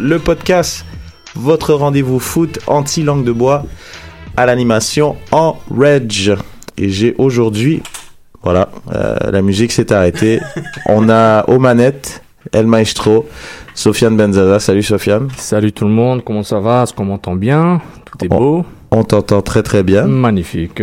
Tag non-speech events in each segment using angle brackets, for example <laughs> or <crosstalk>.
le podcast, votre rendez-vous foot anti-langue de bois à l'animation en reg. Et j'ai aujourd'hui, voilà, euh, la musique s'est arrêtée. On a aux manettes El Maestro, Sofiane Benzaza. Salut Sofiane. Salut tout le monde, comment ça va? Est-ce qu'on m'entend bien? Tout est beau? On t'entend très très bien. Magnifique.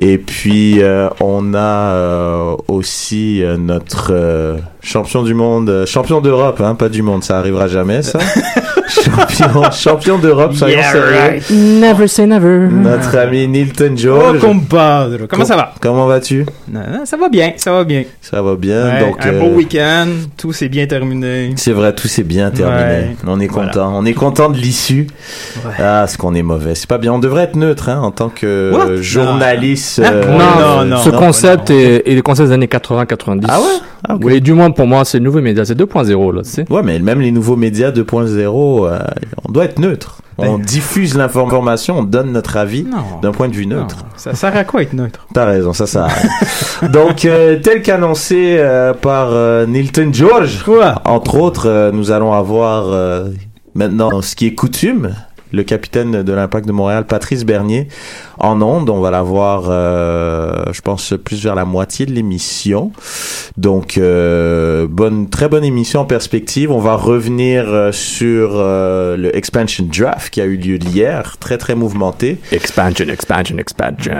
Et puis euh, on a euh, aussi euh, notre euh, champion du monde, euh, champion d'Europe, hein, pas du monde, ça arrivera jamais ça. <laughs> champion, champion d'Europe, soyons sérieux. Never say never. Notre ami Nilton Oh, George. compadre. Comment ça va? Comment vas-tu? Ça va bien, ça va bien. Ça va bien. Ouais, donc un euh, beau week-end, tout s'est bien terminé. c'est vrai, tout s'est bien terminé. Ouais. On est Voilà. content. On est content de l'issue. Ouais. Ah, ce qu'on est mauvais. C'est pas bien. On devrait être neutre hein, en tant que What? journaliste. Non. euh, Non, non, Ce non, concept est, est le concept des années 80-90. Ah ouais? Ah, ok. Oui, du moins pour moi, c'est le nouveau média, c'est 2.0 là, tu sais. Ouais, mais même les nouveaux médias 2.0, euh, on doit être neutre. On Ben. diffuse l'information, on donne notre avis Non. d'un point de vue neutre. Non, Ça sert à quoi être neutre? T'as raison, ça, ça. arrive. <laughs> Donc, euh, tel qu'annoncé euh, par euh, Nilton George, Quoi? entre autres, euh, nous allons avoir euh, maintenant ce qui est coutume. Le capitaine de l'Impact de Montréal, Patrice Bernier, en ondes. On va l'avoir, euh, je pense, plus vers la moitié de l'émission. Donc, euh, bonne, très bonne émission en perspective. On va revenir euh, sur euh, le expansion draft qui a eu lieu hier, très très mouvementé. Expansion, expansion, expansion.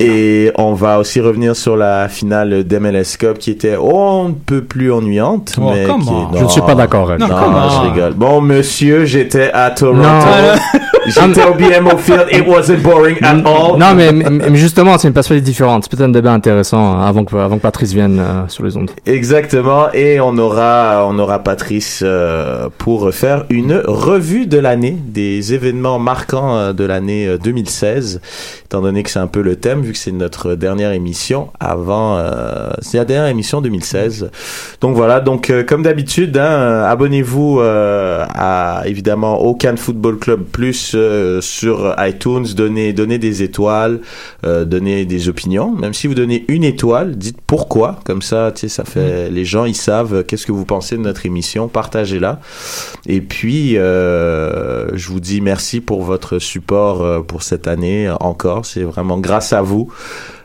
Et on va aussi revenir sur la finale d'MLS Cup qui était on ne peut plus ennuyante. Oh, mais qui Je ne suis pas d'accord avec Non, Non, je rigole. Bon, monsieur, j'étais à Toronto. Non. <laughs> J'étais au BMO Field. It wasn't boring at all. Non, mais, mais, justement, c'est une perspective différente. C'est peut-être un débat intéressant hein, avant que, avant que Patrice vienne euh, sur les ondes. Exactement. Et on aura, on aura Patrice euh, pour faire une revue de l'année, des événements marquants euh, de l'année euh, 2016, étant donné que c'est un peu le thème, vu que c'est notre dernière émission avant, euh, c'est la dernière émission 2016. Donc voilà. Donc euh, comme d'habitude, hein, euh, abonnez-vous euh, à évidemment au Cannes Football Club Plus euh, sur iTunes, donnez, donnez des étoiles, euh, donnez des opinions. Même si vous donnez une étoile, dites pourquoi. Comme ça, tu sais, ça fait les gens ils savent euh, qu'est-ce que vous pensez de notre émission. Partagez-la. Et puis, euh, je vous dis merci pour votre support euh, pour cette année euh, encore. C'est vraiment grâce à vous.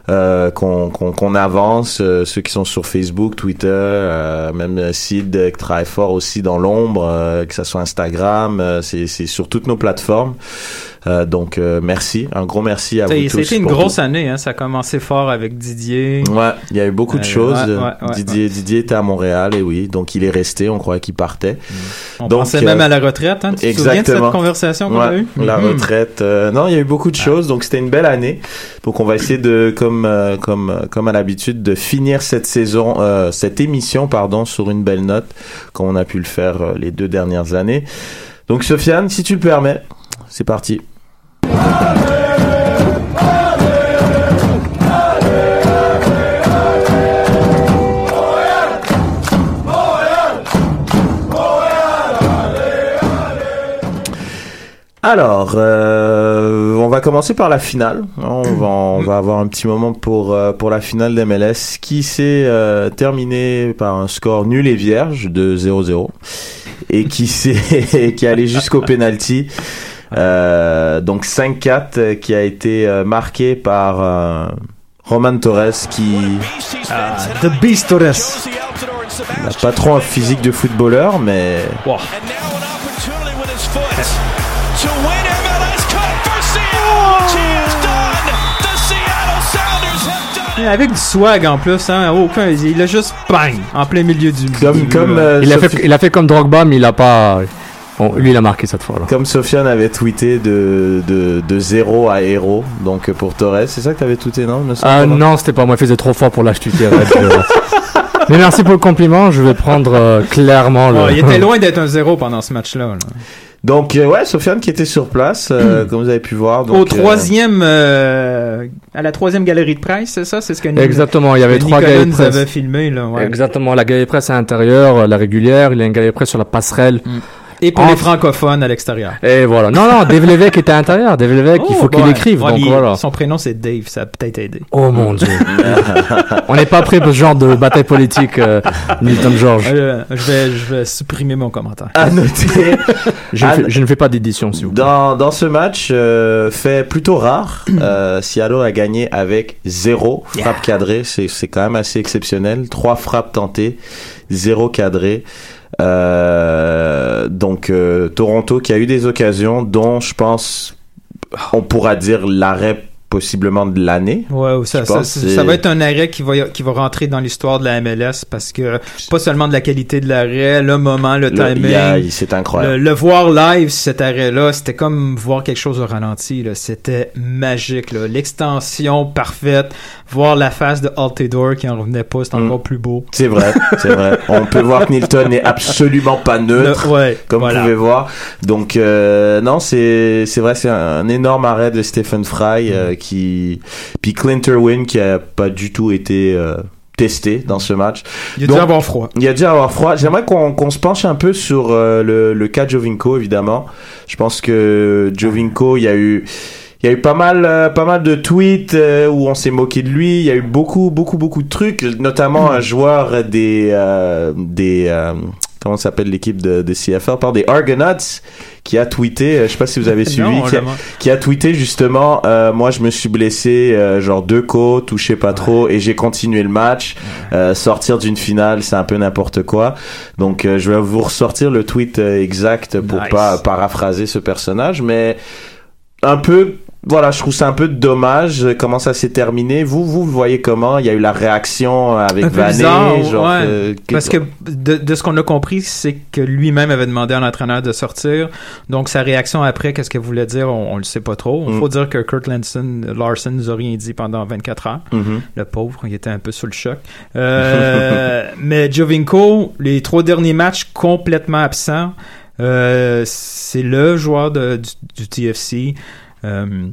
Euh, qu'on avance, euh, ceux qui sont sur Facebook, Twitter, euh, même Sid euh, qui travaille fort aussi dans l'ombre, que ça soit Instagram, c'est sur toutes nos plateformes. Euh, donc euh, merci, un gros merci à vous tous. C'était une grosse tout. année, hein. Ça a commencé fort avec Didier. Ouais, il y a eu beaucoup de Euh, choses. ouais, ouais, ouais, Didier, Didier était à Montréal et oui, donc il est resté. On croyait qu'il partait. On Donc, pensait euh, même à la retraite, hein. Tu te souviens de cette conversation qu'on a eue? la Mhm. retraite. euh, non, il y a eu beaucoup de choses, donc c'était une belle année. Donc on va essayer de, comme euh, comme euh, comme à l'habitude, de finir cette saison, euh, cette émission, pardon, sur une belle note, comme on a pu le faire euh, les deux dernières années. Donc Sofiane, si tu le permets, c'est parti. Alors, euh, on va commencer par la finale. On va, on va avoir un petit moment pour euh, la finale d'MLS qui s'est euh, terminée par un score nul et vierge de 0-0 et qui s'est <laughs> est allé jusqu'au penalty. Euh, donc 5-4 euh, qui a été euh, marqué par euh, Roman Torres qui Ah, The Beast Torres. n'a pas trop un physique de footballeur mais Wow. And now an opportunity with his foot to win MLS Cup for Seattle. He has done. The Seattle Sounders have done. it. Avec du swag en plus, hein. Aucun, il a juste bang en plein milieu du. comme du- comme euh, Il a, fait, il a fait comme Drogba, mais il a pas. Bon, lui, il a marqué cette fois là. Comme Sofiane avait tweeté de, de, de zéro à héros, donc pour Torres, c'est ça que t'avais tweeté, non Ah non c'était pas moi, il faisait trop fort pour l'acheter. <laughs> mais merci pour le compliment, je vais prendre euh, clairement le. Oh, il était <laughs> loin d'être un zéro pendant ce match-là. là. Donc, euh, ouais, Sofiane qui était sur place, euh, comme vous avez pu voir. Donc, Au euh, troisième, euh, à la troisième galerie de presse, c'est ça, c'est ce que Ni- Exactement, il y avait trois Nicolas galeries de nous presse. avait filmé là. Ouais. Exactement, la galerie presse à l'intérieur, euh, la régulière, il y a une galerie presse sur la passerelle. Mm. Et pour En- les francophones à l'extérieur. Et voilà. Non, non, Dave Lévesque était à l'intérieur. Dave Lévesque, il Oh, faut qu'il écrive. Ouais, donc voilà. Son prénom c'est Dave, ça a peut-être aidé. Oh mon dieu. <laughs> On n'est pas prêt pour ce genre de bataille politique, euh, Newton George. Euh, je vais, je vais supprimer mon commentaire. À noter, Je, ne fais, je ne fais pas d'édition, s'il vous plaît. dans, dans ce match, euh, fait plutôt rare, euh, Seattle a gagné avec zéro frappe cadrée. C'est, c'est quand même assez exceptionnel. Trois frappes tentées, zéro cadré. Euh, donc euh, Toronto qui a eu des occasions dont je pense on pourra dire l'arrêt possiblement de l'année. Ouais, ça, ça, ça- c'est- va être un arrêt qui va, qui va rentrer dans l'histoire de la MLS parce que pas seulement de la qualité de l'arrêt, le moment, le timing. c'est Le, incroyable. le voir live, cet arrêt-là, c'était comme voir quelque chose au ralenti. là. C'était magique. là. L'extension parfaite. Voir la face de Altidore qui en revenait pas, c'était Mm. encore plus beau. C'est vrai, c'est vrai. <laughs> On peut voir que Nilton n'est absolument pas neutre. Le- ouais, comme voilà. vous pouvez voir. Donc euh, non, c'est c'est vrai, c'est un, un énorme arrêt de Stephen Fry euh, qui puis Clint Irwin qui a pas du tout été euh, testé dans ce match. Il a Donc- dû avoir froid. Il a dû avoir froid. J'aimerais qu'on qu'on se penche un peu sur euh, le, le cas Jovinko, évidemment. Je pense que Jovinko, il y a eu il y a eu pas mal euh, pas mal de tweets euh, où on s'est moqué de lui. Il y a eu beaucoup beaucoup beaucoup de trucs, notamment un joueur des euh, des euh, comment s'appelle l'équipe de, de CFL, par des Argonauts qui a tweeté, euh, je sais pas si vous avez <laughs> suivi, Non, qui, a, qui a tweeté justement, euh, moi je me suis blessé, euh, genre deux côtes, touché pas trop, et j'ai continué le match. Euh, sortir d'une finale, c'est un peu n'importe quoi. Donc euh, je vais vous ressortir le tweet euh, exact pour Nice. pas paraphraser ce personnage, mais un peu. Voilà, je trouve ça un peu dommage euh, comment ça s'est terminé. Vous, vous le voyez comment? Il y a eu la réaction avec Vané, bizarre, genre ouais. euh, Parce que de, de ce qu'on a compris, c'est que lui-même avait demandé à l'entraîneur de sortir. Donc sa réaction après, qu'est-ce qu'elle voulait dire, on, on le sait pas trop. Il Mm. faut dire que Kurt Larson, Larson nous a rien dit pendant 24 heures. Mhm. Le pauvre, il était un peu sous le choc. Euh, <laughs> mais Jovinko, les trois derniers matchs complètement absents. Euh, c'est le joueur de, du, du TFC. Euh,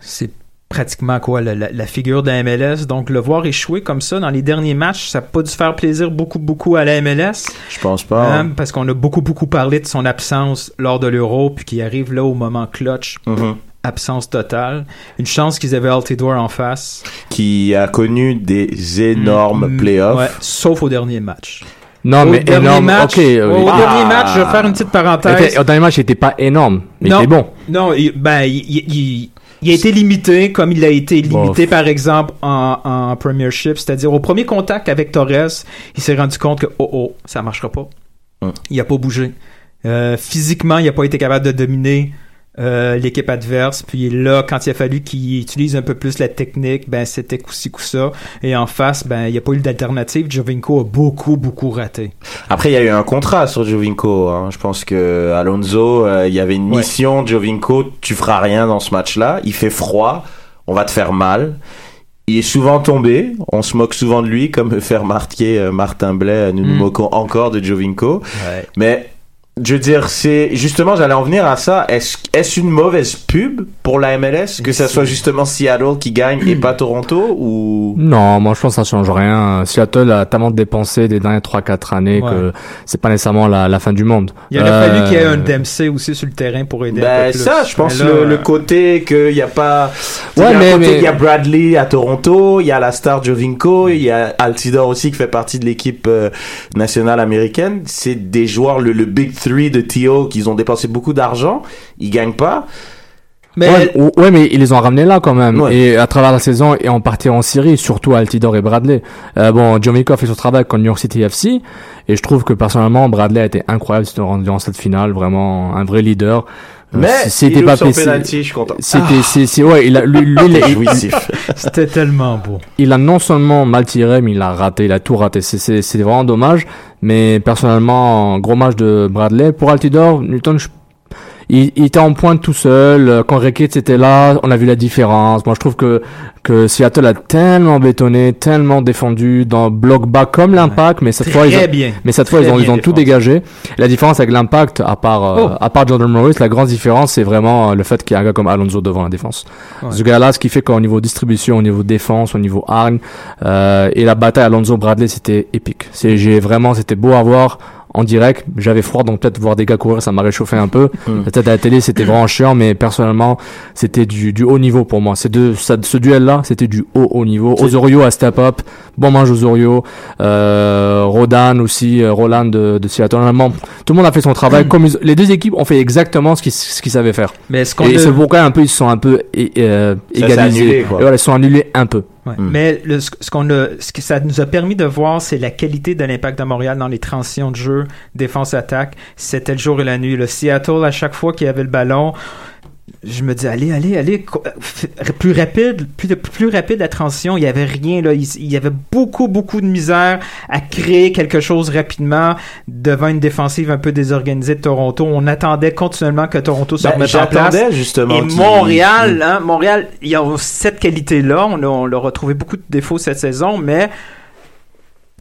c'est pratiquement quoi la, la- la figure de la MLS. Donc le voir échouer comme ça dans les derniers matchs, ça n'a pas dû faire plaisir beaucoup beaucoup à la MLS. Je pense pas. hein, parce qu'on a beaucoup beaucoup parlé de son absence lors de l'Euro, puis qui arrive là au moment clutch. Mhm. Absence totale. Une chance qu'ils avaient Altidore en face. Qui a connu des énormes Mm, playoffs. ouais, sauf au dernier match. Non, au mais énorme. match, ok. au il- dernier Ah. match, je vais faire une petite parenthèse. était- au dernier match, il était pas énorme, mais il Non. était bon. Non, il, ben, il, il- il- il a été limité comme il a été limité, Bof. par exemple, en, en Premiership. C'est-à-dire, au premier contact avec Torres, il s'est rendu compte que, oh, oh, ça marchera pas. Hum. Il a pas bougé. Euh, physiquement, il a pas été capable de dominer euh, l'équipe adverse. Puis là, quand il a fallu qu'il utilise un peu plus la technique, ben, c'était coup-ci, coup-ça. Et en face, ben, il n'y a pas eu d'alternative. Jovinko a beaucoup, beaucoup raté. Après, il y a eu un contrat sur Jovinko. Hein. Je pense que Alonso, euh, il y avait une Ouais. mission. Jovinko, tu feras rien dans ce match-là. Il fait froid. On va te faire mal. Il est souvent tombé. On se moque souvent de lui, comme <laughs> faire marquer euh, Martin Blais. Nous nous moquons encore de Jovinko. Mais je veux dire, c'est justement, j'allais en venir à ça. Est-ce est-ce une mauvaise pub pour la MLS que ça soit justement Seattle qui gagne et pas Toronto ou? Non, moi je pense que ça change rien. Seattle a tellement dépensé des dernières 3-4 années Ouais. que c'est pas nécessairement la, la fin du monde. Il aurait Euh, fallu qu'il y ait un Dempsey aussi sur le terrain pour aider un Ben peu plus. ça, je pense là, le, le euh, côté qu'il n'y a pas. Ouais, il y a un mais- côté, mais- il y a Bradley à Toronto, il y a la star Jovinko, il y a Altidore aussi qui fait partie de l'équipe euh, nationale américaine. C'est des joueurs le, le big three de Tio qu'ils ont dépensé beaucoup d'argent, ils gagnent pas. Mais Ouais, ou- ouais, mais ils les ont ramenés là quand même. Ouais. Et à travers la saison, et en partie en Syrie, surtout Altidore et Bradley. Euh, bon, Jomiko a fait son travail contre New York City FC. Et je trouve que personnellement, Bradley a été incroyable durant cette finale. Vraiment un vrai leader. Euh, Mais c'était pas penalty, je suis content. C'était, c'est, c'est, ouais, il a, lui, <laughs> lui, il, a- Jouissif. <laughs> c'était tellement beau. il a non seulement mal tiré, mais il a raté, il a tout raté. C'est, c'est, c'est vraiment dommage. Mais personnellement, gros match de Bradley. Pour Altidore, Newton, je- il, il était en pointe tout seul. Euh, Quand Ricketts était là, on a vu la différence. Moi, je trouve que, que Seattle a tellement bétonné, tellement défendu dans bloc bas comme l'impact, mais cette fois, ils ont, bien. mais cette fois, ils ont, ils ont tout dégagé. La différence avec l'impact, à part, euh, Oh. à part Jordan Morris, la grande différence, c'est vraiment euh, le fait qu'il y a un gars comme Alonso devant la défense. Ouais. Ce gars-là, ce qui fait qu'au niveau distribution, au niveau défense, au niveau hargne, euh, et la bataille Alonso-Bradley, c'était épique. C'est, j'ai vraiment, c'était beau à voir en direct. J'avais froid, donc peut-être voir des gars courir, ça m'a réchauffé un peu. Mm. Peut-être à la télé, c'était <clears throat> vraiment chiant, mais personnellement, c'était du, du haut niveau pour moi. C'est de, ça, ce duel-là, c'était du haut haut niveau. Osorio a step up, bon manche Osorio, euh, Rodan aussi, euh, Roland de, de Seattle. Normalement, tout le monde a fait son travail. <clears throat> Comme ils- les deux équipes ont fait exactement ce qu'ils ce qu'ils savaient faire. Mais est-ce qu'on Et c'est pourquoi un peu ils se sont un peu é- euh, Ça s'est égalisés. annulé, quoi. Et voilà, ils se sont annulés un peu. Ouais. Mm. Mais le- ce, ce qu'on a, ce que ça nous a permis de voir, c'est la qualité de l'impact de Montréal dans les transitions de jeu, défense-attaque. C'était le jour et la nuit. Le Seattle, à chaque fois qu'il y avait le ballon, je me dis allez, allez, allez, f- plus rapide, plus, plus rapide la transition. Il y avait rien là. Il, il y avait beaucoup, beaucoup de misère à créer quelque chose rapidement devant une défensive un peu désorganisée de Toronto. On attendait continuellement que Toronto se Ben, remette en place. Justement. Et Montréal, hein, Montréal, il y a cette qualité-là. On, a- on leur a trouvé beaucoup de défauts cette saison, mais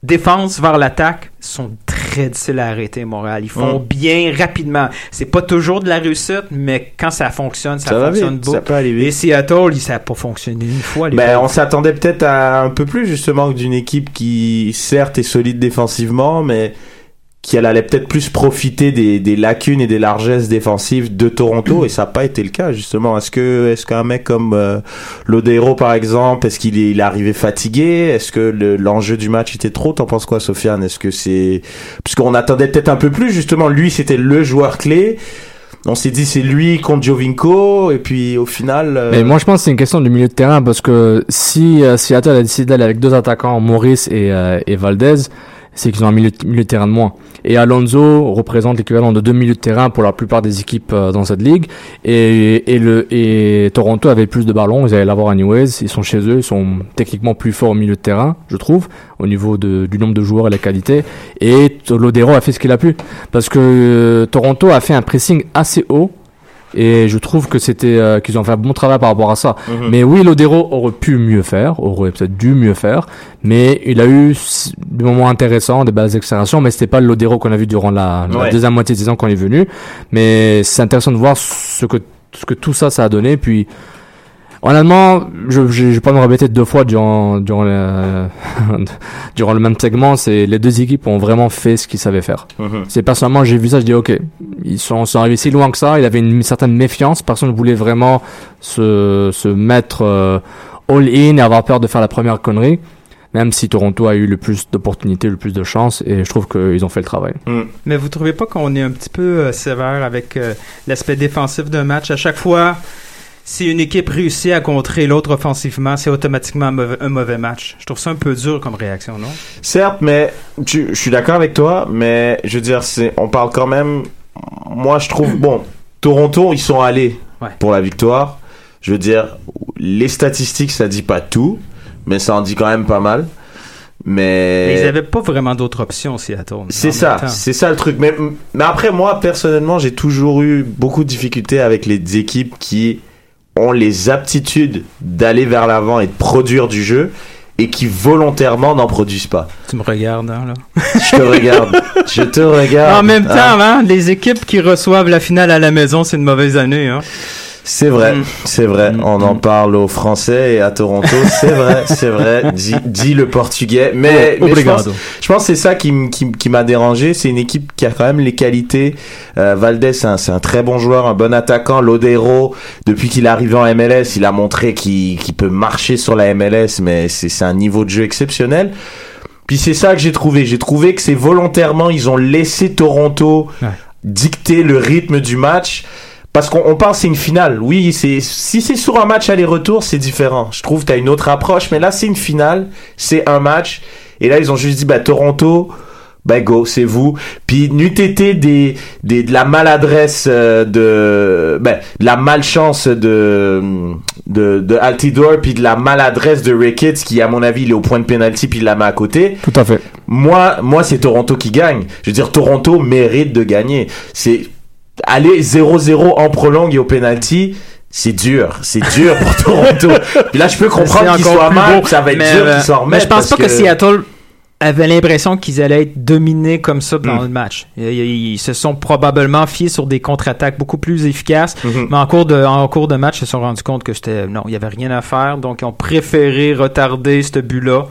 défense vers l'attaque sont très difficiles à arrêter, Montréal. Ils font bien rapidement. C'est pas toujours de la réussite, mais quand ça fonctionne, ça, fonctionne vite, beau. ça peut aller Et vite. Seattle, il- ça n'a pas fonctionné une fois. les Ben, gars. on s'attendait peut-être à un peu plus justement que d'une équipe qui certes est solide défensivement, mais qui elle allait peut-être plus profiter des, des lacunes et des largesses défensives de Toronto et ça n'a pas été le cas justement. Est-ce que est-ce qu'un mec comme euh, Lodero par exemple, est-ce qu'il est, il est arrivé fatigué? Est-ce que le- l'enjeu du match était trop? T'en penses quoi, Sofiane? Est-ce que c'est puisqu'on attendait peut-être un peu plus justement. Lui, c'était le joueur clé. On s'est dit c'est lui contre Jovinko et puis au final. euh, Mais moi, je pense que c'est une question du milieu de terrain parce que si euh, Seattle a décidé d'aller avec deux attaquants, Maurice et, euh, et Valdez, c'est qu'ils ont un milieu, de terrain de moins. Et Alonso représente l'équivalent de deux milieux de terrain pour la plupart des équipes euh, dans cette ligue. Et, et, le, et Toronto avait plus de ballons, ils allaient l'avoir anyways. Ils sont chez eux, ils sont techniquement plus forts au milieu de terrain, je trouve, au niveau de, du nombre de joueurs et la qualité. Et Lodero a fait ce qu'il a pu. Parce que euh, Toronto a fait un pressing assez haut. Et je trouve que c'était euh, qu'ils ont fait un bon travail par rapport à ça. mhm. Mais oui, Lodero aurait pu mieux faire, aurait peut-être dû mieux faire, mais il a eu des moments intéressants, des belles accélérations, mais c'était pas le Lodero qu'on a vu durant la, deuxième moitié de saison quand il est venu. Mais c'est intéressant de voir ce que ce que tout ça ça a donné. Puis honnêtement, je je, je vais pas me répéter deux fois durant durant le <laughs> durant le même segment. C'est les deux équipes ont vraiment fait ce qu'ils savaient faire. Mhm. C'est personnellement, j'ai vu ça, je dis ok, ils sont, sont arrivés si loin que ça. Il avait une, certaine méfiance. Personne ne voulait vraiment se, se mettre euh, all-in et avoir peur de faire la première connerie. Même si Toronto a eu le plus d'opportunités, le plus de chance, et je trouve qu'ils ont fait le travail. Mais vous trouvez pas qu'on est un petit peu euh, sévère avec euh, l'aspect défensif d'un match? À chaque fois, si une équipe réussit à contrer l'autre offensivement, c'est automatiquement un mauvais, match. Je trouve ça un peu dur comme réaction, non? Certes, mais tu, je suis d'accord avec toi, mais je veux dire, on parle quand même. Moi, je trouve bon. Toronto, ils sont allés Ouais. pour la victoire. Je veux dire, les statistiques, ça dit pas tout, mais ça en dit quand même pas mal. Mais, Mais ils avaient pas vraiment d'autres options, Seattle. c'est ça, c'est ça le truc. Mais, mais après, moi, personnellement, j'ai toujours eu beaucoup de difficultés avec les équipes qui ont les aptitudes d'aller vers l'avant et de produire du jeu et qui volontairement n'en produisent pas. Tu me regardes, hein, là. Je te regarde. Je te <laughs> regarde. en même temps, Ah, hein, les équipes qui reçoivent la finale à la maison, c'est une mauvaise année, hein. C'est vrai, Mm. c'est vrai. Mm. On en parle aux Français et à Toronto. C'est vrai, <laughs> c'est vrai. Dit, dit le portugais. Mais, mais je pense, je pense que c'est ça qui, qui, m'a dérangé. C'est une équipe qui a quand même les qualités. Euh, Valdez, c'est un, c'est un très bon joueur, un bon attaquant. Lodero, depuis qu'il est arrivé en MLS, il a montré qu'il qu'il peut marcher sur la MLS, mais c'est c'est un niveau de jeu exceptionnel. Puis c'est ça que j'ai trouvé. J'ai trouvé que c'est volontairement, ils ont laissé Toronto Ouais. dicter le rythme du match. Parce qu'on on pense c'est une finale. Oui, c'est si c'est sur un match aller-retour, c'est différent. Je trouve que t'as une autre approche, mais là c'est une finale, c'est un match. Et là ils ont juste dit bah Toronto, bah go, c'est vous. Puis n'eût été des, des de la maladresse euh, de ben de la malchance de de de Altidore puis de la maladresse de Ricketts qui à mon avis il est au point de pénalty puis il la met à côté. Tout à fait. Moi, moi, c'est Toronto qui gagne. Je veux dire, Toronto mérite de gagner. C'est aller 0-0 en prolongue et au penalty. C'est dur, c'est dur pour <laughs> Toronto. Puis là, je peux comprendre C'est qu'il encore soit plus mal, ça va être mais, dur euh, qu'ils s'en remettent. Mais je pense pas que, Seattle avait l'impression qu'ils allaient être dominés comme ça dans Mm. le match. Ils, se sont probablement fiés sur des contre-attaques beaucoup plus efficaces. Mhm. Mais en cours de en cours de match, ils se sont rendus compte que c'était non, il y avait rien à faire, donc ils ont préféré retarder ce but-là.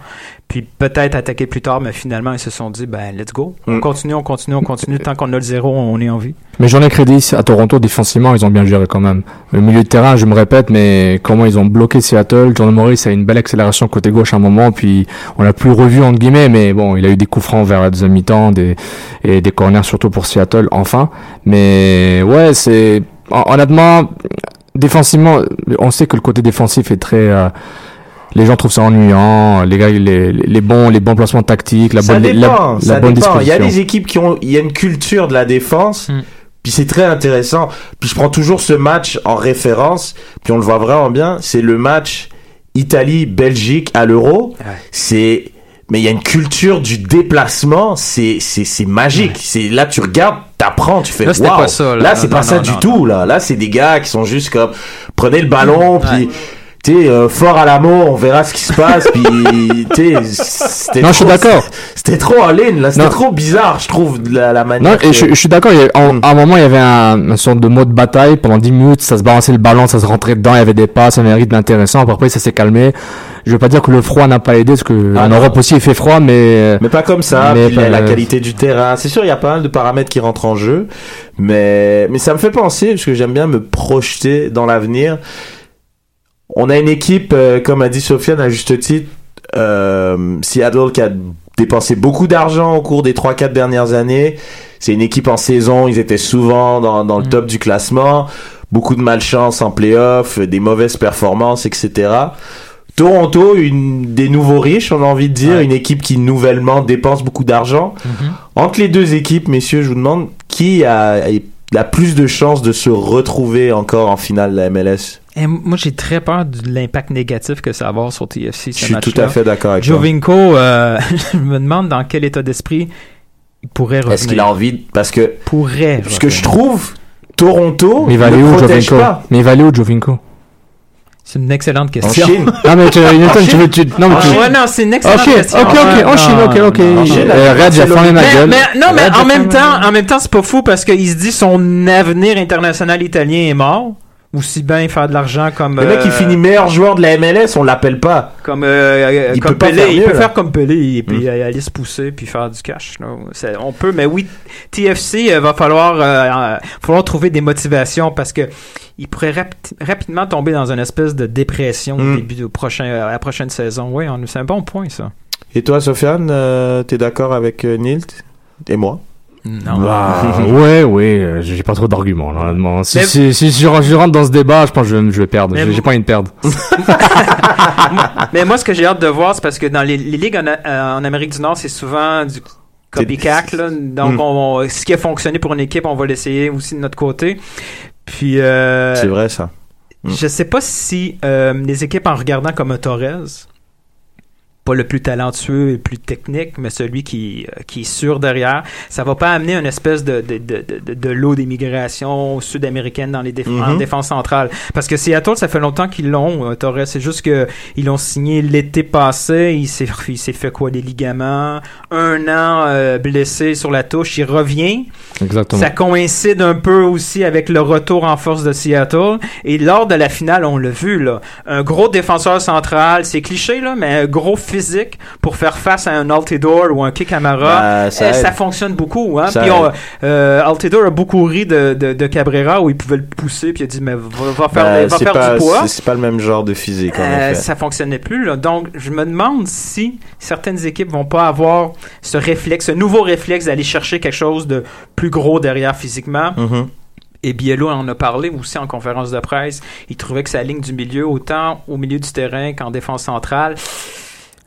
Puis peut-être attaquer plus tard, mais finalement, ils se sont dit, ben, let's go. On Mm. continue, on continue, on continue. Tant qu'on a le zéro, on est en vie. Mais j'en ai crédit à Toronto défensivement, ils ont bien géré quand même. Le milieu de terrain, je me répète, mais comment ils ont bloqué Seattle. John Morris a une belle accélération côté gauche à un moment, puis on l'a plus revu entre guillemets, mais bon, il a eu des coups francs vers la deuxième mi-temps, des et des corners surtout pour Seattle, enfin. Mais ouais, c'est hon- honnêtement défensivement, on sait que le côté défensif est très euh, les gens trouvent ça ennuyant, les gars, les, les bons, les bons placements tactiques, la ça bonne, la- dépend, la, ça bonne dépend. Il y a des équipes qui ont, il y a une culture de la défense. Mm. Puis c'est très intéressant. Puis je prends toujours ce match en référence. Puis on le voit vraiment bien. C'est le match Italie-Belgique à l'Euro. Ouais. C'est, mais il y a une culture du déplacement. C'est, c'est, c'est magique. C'est là tu regardes, t'apprends, tu fais. Waouh. pas ça, là. Là c'est non, pas ça non, du non, tout. Là, là c'est des gars qui sont juste comme prenez le ballon puis. Tu euh, fort à l'amour, on verra ce qui se passe, puis, <laughs> tu c'était Non, je suis trop- d'accord. <laughs> C'était trop en ligne, là. C'était trop bizarre, je trouve, de la, la manière. Non, et je, je suis d'accord. il y a- en- Mm. À un moment, il y avait un, un sorte de mode bataille. Pendant 10 minutes, ça se balançait le ballon, ça se rentrait dedans, il y avait des passes, un rythme intéressant. Après, ça s'est calmé. Je veux pas dire que le froid n'a pas aidé, parce que Ah en non. Europe aussi, il fait froid, mais Mais pas comme ça, Mais puis la, pas- la qualité du terrain. C'est sûr, il y a pas mal de paramètres qui rentrent en jeu, mais, mais ça me fait penser, parce que j'aime bien me projeter dans l'avenir. On a une équipe, euh, comme a dit Sofiane à juste titre, euh, Seattle qui a dépensé beaucoup d'argent au cours des 3-4 dernières années. C'est une équipe en saison, ils étaient souvent dans, dans le Mm. top du classement. Beaucoup de malchance en playoff, des mauvaises performances, etc. Toronto, une des nouveaux riches, on a envie de dire, Ouais. une équipe qui nouvellement dépense beaucoup d'argent. Entre les deux équipes, messieurs, je vous demande qui a, a plus de chances de se retrouver encore en finale de la MLS. Et moi, j'ai très peur de l'impact négatif que ça va avoir sur TFC, Je suis tout à fait d'accord avec toi. Jovinko, euh, <laughs> je me demande dans quel état d'esprit il pourrait revenir. Est-ce qu'il a envie de- Parce que pourrait ce que je trouve, Toronto mais il va aller où, Jovinko pas. Mais il va aller où, Jovinko C'est une excellente En question. Chine. <laughs> Ah, mais tu, Newton, tu veux, tu, non, mais Ah, tu, ouais, non, c'est une excellente question. ok, ok, Ouais, en Chine, ok, ok. Chine, Red, j'ai fermé ma Mais, gueule. mais- non, mais en même temps, en même temps, c'est pas fou parce qu'il se dit son avenir international italien est mort. Aussi bien faire de l'argent comme Le mec qui euh, finit meilleur joueur de la MLS, on l'appelle pas. comme euh, euh, Il comme peut pas faire il mieux, peut là. faire comme Pelé et puis Mm. aller se pousser puis faire du cash. là. On peut, mais oui, TFC euh, va falloir euh, falloir trouver des motivations parce que il pourrait rapi- rapidement tomber dans une espèce de dépression Mm. au début du prochain à la prochaine saison. Oui, c'est un bon point ça. Et toi, Sofiane, euh, t'es d'accord avec Nilt? Et moi? Non. Bah, <laughs> ouais, ouais, euh, j'ai pas trop d'arguments, là, honnêtement. Si, Mais- si, si je, rentre- je rentre dans ce débat, je pense que je, vais- je vais perdre. Mais J'ai pas envie de perdre. <laughs> Mais moi, ce que j'ai hâte de voir, c'est parce que dans les, les ligues en, euh, en Amérique du Nord, c'est souvent du copycat. Là. Donc, Mm. on, on- ce qui a fonctionné pour une équipe, on va l'essayer aussi de notre côté. Puis, euh, C'est vrai ça. Mm. je sais pas si euh, les équipes, en regardant comme un Torres, pas le plus talentueux et plus technique, mais celui qui, euh, qui est sûr derrière, ça va pas amener une espèce de, de, de, de, de lot d'immigration sud-américaine dans les déf en défense centrale. Parce que Seattle, ça fait longtemps qu'ils l'ont, euh, Torres. C'est juste que ils l'ont signé l'été passé. Il s'est, il s'est fait quoi, des ligaments? Un an euh, blessé sur la touche. Il revient. Exactement. Ça coïncide un peu aussi avec le retour en force de Seattle. Et lors de la finale, on l'a vu, là. Un gros défenseur central, c'est cliché, là, mais un gros physique pour faire face à un Altidore ou un Kikamara. Bah, Ça, aide. fonctionne beaucoup, hein. Ça Puis on, aide. euh, Altidore a beaucoup ri de, de, de Cabrera où il pouvait le pousser puis il a dit mais va, va faire, va c'est faire pas, du poids. c'est- pas le même genre de physique en Euh, effet. ça fonctionnait plus. Là. Donc, je me demande si certaines équipes vont pas avoir ce réflexe, ce nouveau réflexe d'aller chercher quelque chose de plus gros derrière physiquement. Mhm. Et Biello en a parlé aussi en conférence de presse. Il trouvait que sa ligne du milieu, autant au milieu du terrain qu'en défense centrale.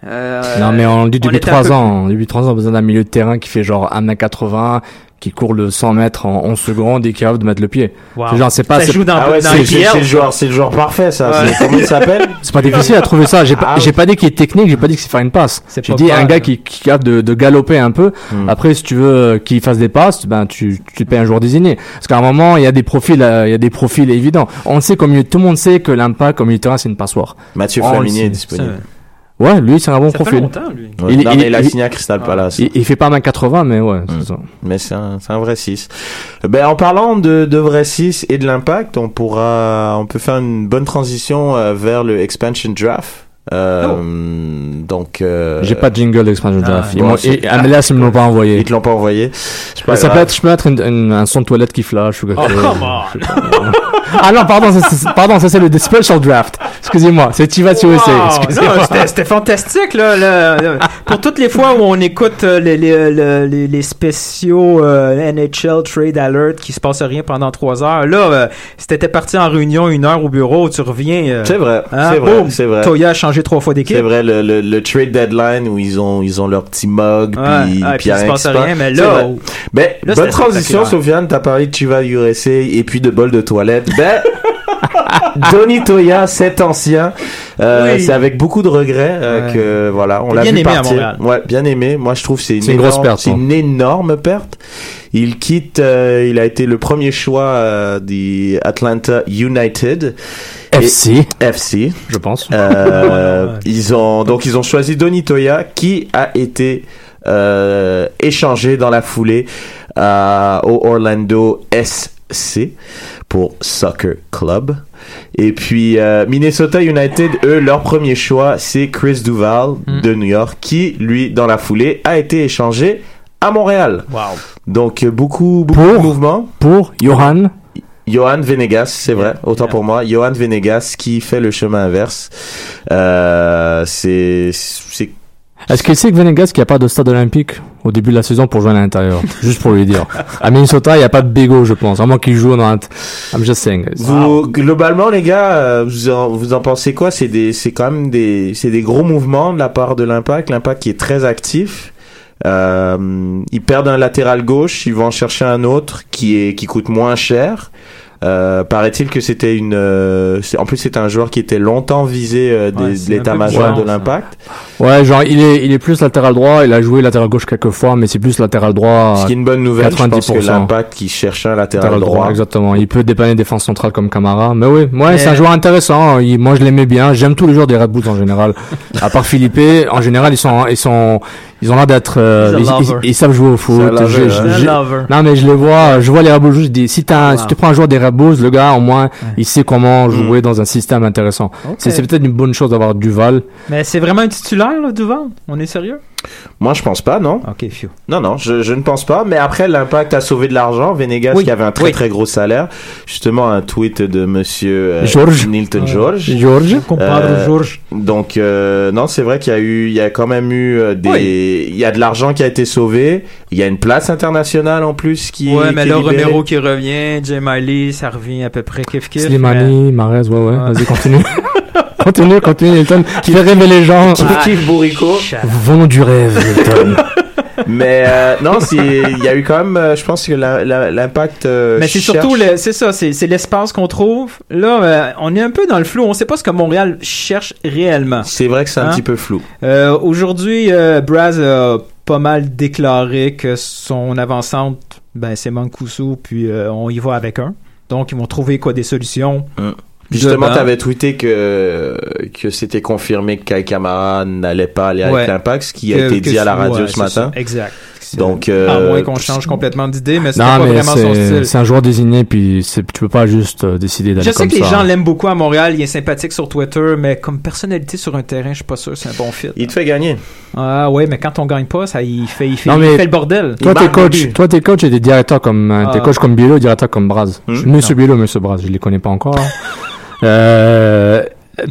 Euh, non, mais on le dit on depuis est un 3 peu ans. Depuis 3 ans, on a besoin d'un milieu de terrain qui fait genre 1m80, qui court le 100 mètres en 11 secondes et qui capable de mettre le pied. wow. C'est genre, c'est pas, ça c'est Ah ouais, dans c'est les c'est- c'est le joueur, c'est le joueur parfait ça. Ouais. C'est- Comment il s'appelle <laughs> c'est pas difficile à trouver ça. J'ai pas, Ah, j'ai pas dit qu'il est technique, j'ai pas dit que c'est faire une passe. C'est J'ai pas dit un gars qui, qui est capable de, de galoper un peu. Hmm. Après, si tu veux euh, qu'il fasse des passes, ben tu, tu te payes un joueur désigné. Parce qu'à un moment, il y a des profils, euh, il y a des profils évidents. On sait comme tout le monde sait que l'impact comme milieu de terrain, c'est une passoire. Mathieu Flaminier c'est- est disponible. Ouais, lui, c'est un bon Ça fait profil. longtemps, lui. Ouais. Il- non, il- mais il a signé à Crystal Ah. Palace. Il, il fait pas 1m80, mais ouais, c'est ça. Mais c'est un, c'est un vrai 6. Ben, en parlant de, de vrai 6 et de l'impact, on pourra, on peut faire une bonne transition euh, vers le expansion draft. Euh. Donc, euh, J'ai pas de jingle d'expansion Ah, m'ont- c'est- et Amelia, ils me l'ont pas envoyé. ils te l'ont pas envoyé. Pas ça peut être, je peux mettre une- une- un son de toilette qui flash ou quelque Oh, chose. come on. Ah non, pardon, ça, c'est- pardon, ça c'est le special draft. Excusez-moi, c'est Chivas Wow! Excusez-moi. c'était- C'était fantastique, là. Pour toutes les fois où on écoute euh, les, les, les, les- les spéciaux euh, NHL Trade Alert qui se passe rien pendant trois heures, là, euh, si t'étais parti en réunion une heure au bureau, tu reviens. euh, C'est vrai, hein, c'est vrai, c'est vrai. Toya a changé trois fois d'équipe. C'est vrai, le, le, le trade deadline où ils ont, ils ont leur petit mug, Ouais, puis, ouais, puis puis il se rien passe mais là, oh, Ben, Là, bonne transition. Sofiane. T'as parlé de Chivas USA et puis de bol de toilette. Ben, <laughs> <laughs> Donny Toya, cet ancien, euh, Oui. c'est avec beaucoup de regrets euh, Ouais. que voilà, on l'a bien vu aimé partir. Ouais, bien aimé. Moi, je trouve que c'est une, C'est une grosse énorme- perte, C'est hein. une énorme perte. Il quitte. euh, il a été le premier choix euh, des Atlanta United FC, FC. je pense. Euh. <laughs> Ils ont donc ils ont choisi Donny Toya qui a été euh, échangé dans la foulée à- au Orlando SC pour Soccer Club. Et puis euh, Minnesota United, eux, leur premier choix, c'est Chris Duval Mm. de New York, qui lui, dans la foulée, a été échangé à Montréal. wow. Donc euh, beaucoup beaucoup Pour de mouvements. Pour Johan, Johan Venegas, c'est vrai, autant Yeah. pour moi. Johan Venegas qui fait le chemin inverse. Euh, c'est, c'est, est-ce qu'il sait que Venegas qu'il n'y a pas de stade olympique au début de la saison pour jouer à l'intérieur? <laughs> Juste pour lui dire. À Minnesota, il n'y a pas de bégo, je pense. À moins qu'il joue dans... I'm just saying. vous, globalement, les gars, euh, vous en, vous en pensez quoi? C'est des, c'est quand même des, c'est des gros mouvements de la part de l'impact. L'impact qui est très actif. Euh, ils perdent un latéral gauche, ils vont en chercher un autre qui est, qui coûte moins cher. Euh, paraît-il que c'était une, euh, en plus c'est un joueur qui était longtemps visé euh, des- Ouais, de l'état-major de l'impact. Ouais, genre, il est, il est plus latéral droit. Il a joué latéral gauche quelques fois, mais c'est plus latéral droit. Ce qui est une bonne nouvelle, je pense que 90%. l'impact qui cherchait un latéral Latéral droit, droit. exactement. Il peut dépanner défense centrale comme Camara. Mais oui, ouais, c'est un joueur intéressant. Il- moi, je l'aimais bien. J'aime tous les joueurs des Red Bulls en général. à part Philippe, en général, ils sont, ils sont, ils ont l'air d'être, euh, ils, savent jouer au foot. Lover, hein. non mais je les vois, je vois les jouer, je dis si t'as, un- si Wow. tu prends un joueur des Bulls, le gars au moins il sait comment jouer dans un système intéressant. C'est peut-être une bonne chose d'avoir Duval. Mais c'est vraiment un titulaire, là, Duval? On est sérieux? Moi, je pense pas, non. Ok, phew. Non, non, je, je ne pense pas. Mais après, l'impact a sauvé de l'argent. Venegas, Oui, qui avait un très oui. très gros salaire. Justement, un tweet de monsieur euh, George. Nilton. George. George. Compadre Euh, Georges. Donc, euh, non, c'est vrai qu'il y a eu, il y a quand même eu euh, des, Oui. il y a de l'argent qui a été sauvé. Il y a une place internationale en plus qui est. Ouais, mais là. Romero qui revient, Jay Miley, ça revient à peu près kiff kiff. Slimani, Marez, ouais, ouais, Ouais. vas-y, continue. <laughs> continue, continue, Hilton. <laughs> Qui fait rêver les gens. Kiff kiff Bourrico. Venons du rêve, Hilton. <laughs> mais euh, non, il y a eu quand même, euh, je pense que l'impact. euh, Mais c'est cherche- surtout, c'est ça, c'est l'espace qu'on trouve. Là, euh, on est un peu dans le flou. On sait pas ce que Montréal cherche réellement. C'est vrai que c'est un Hein? petit peu flou. Euh, Aujourd'hui, euh, Braz a pas mal déclaré que son avancante, ben, c'est Mancuso, puis euh, on y va avec un. Donc, ils vont trouver quoi des solutions? Justement, tu avais tweeté que, que c'était confirmé que Kai Kamara n'allait pas aller Ouais. avec l'impact, ce qui a Que- été dit à la c'est- radio ouais, ce c'est matin. ça. Exact. Donc, à euh, moins qu'on change complètement d'idée, mais non, pas mais vraiment son c'est, style. c'est un joueur désigné, puis c'est, tu peux pas juste euh, décider d'aller Je sais comme que les ça. gens l'aiment beaucoup à Montréal, il est sympathique sur Twitter, mais comme personnalité sur un terrain, je suis pas sûr c'est un bon fit. Il te fait gagner. Ah ouais, mais quand on gagne pas, ça il fait il fait, Non, il mais- fait le bordel. Toi, Il t'es coach, toi, t'es coach et des directeurs comme, euh, t'es Ah. coach comme Bielo, directeur comme Braz. Hmm? Monsieur Bielo, Monsieur Braz, je les connais pas encore. <laughs> euh,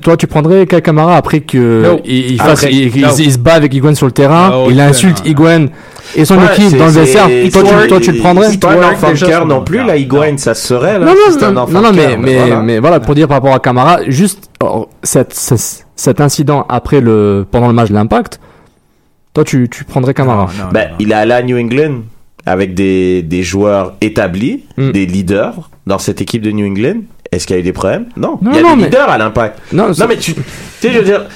toi, tu prendrais Kamara après que No. il, il fasse, Après, il, il- no. il se bat avec Higuain sur le terrain, Ah, il insulte Ah. Higuain et son Ouais, équipe dans le vestiaire. Toi, tu, toi, tu le prendrais? C'est pas un enfant de cœur non plus, là, Higuain, ça se serait, là. Non, non, c'était un non, enfant non, non, de mais, voilà. mais voilà, pour dire par rapport à Camara, juste oh, cette, cette- cet incident après le, pendant le match de l'Impact, toi, tu, tu prendrais Camara. Non, non, Ben, non. il est allé à New England avec des, des joueurs établis, Mm. des leaders dans cette équipe de New England. Est-ce qu'il y a eu des problèmes? Non. Non, il y a non, des mais- leaders à l'impact. Non, Non, mais tu, tu sais, je veux dire,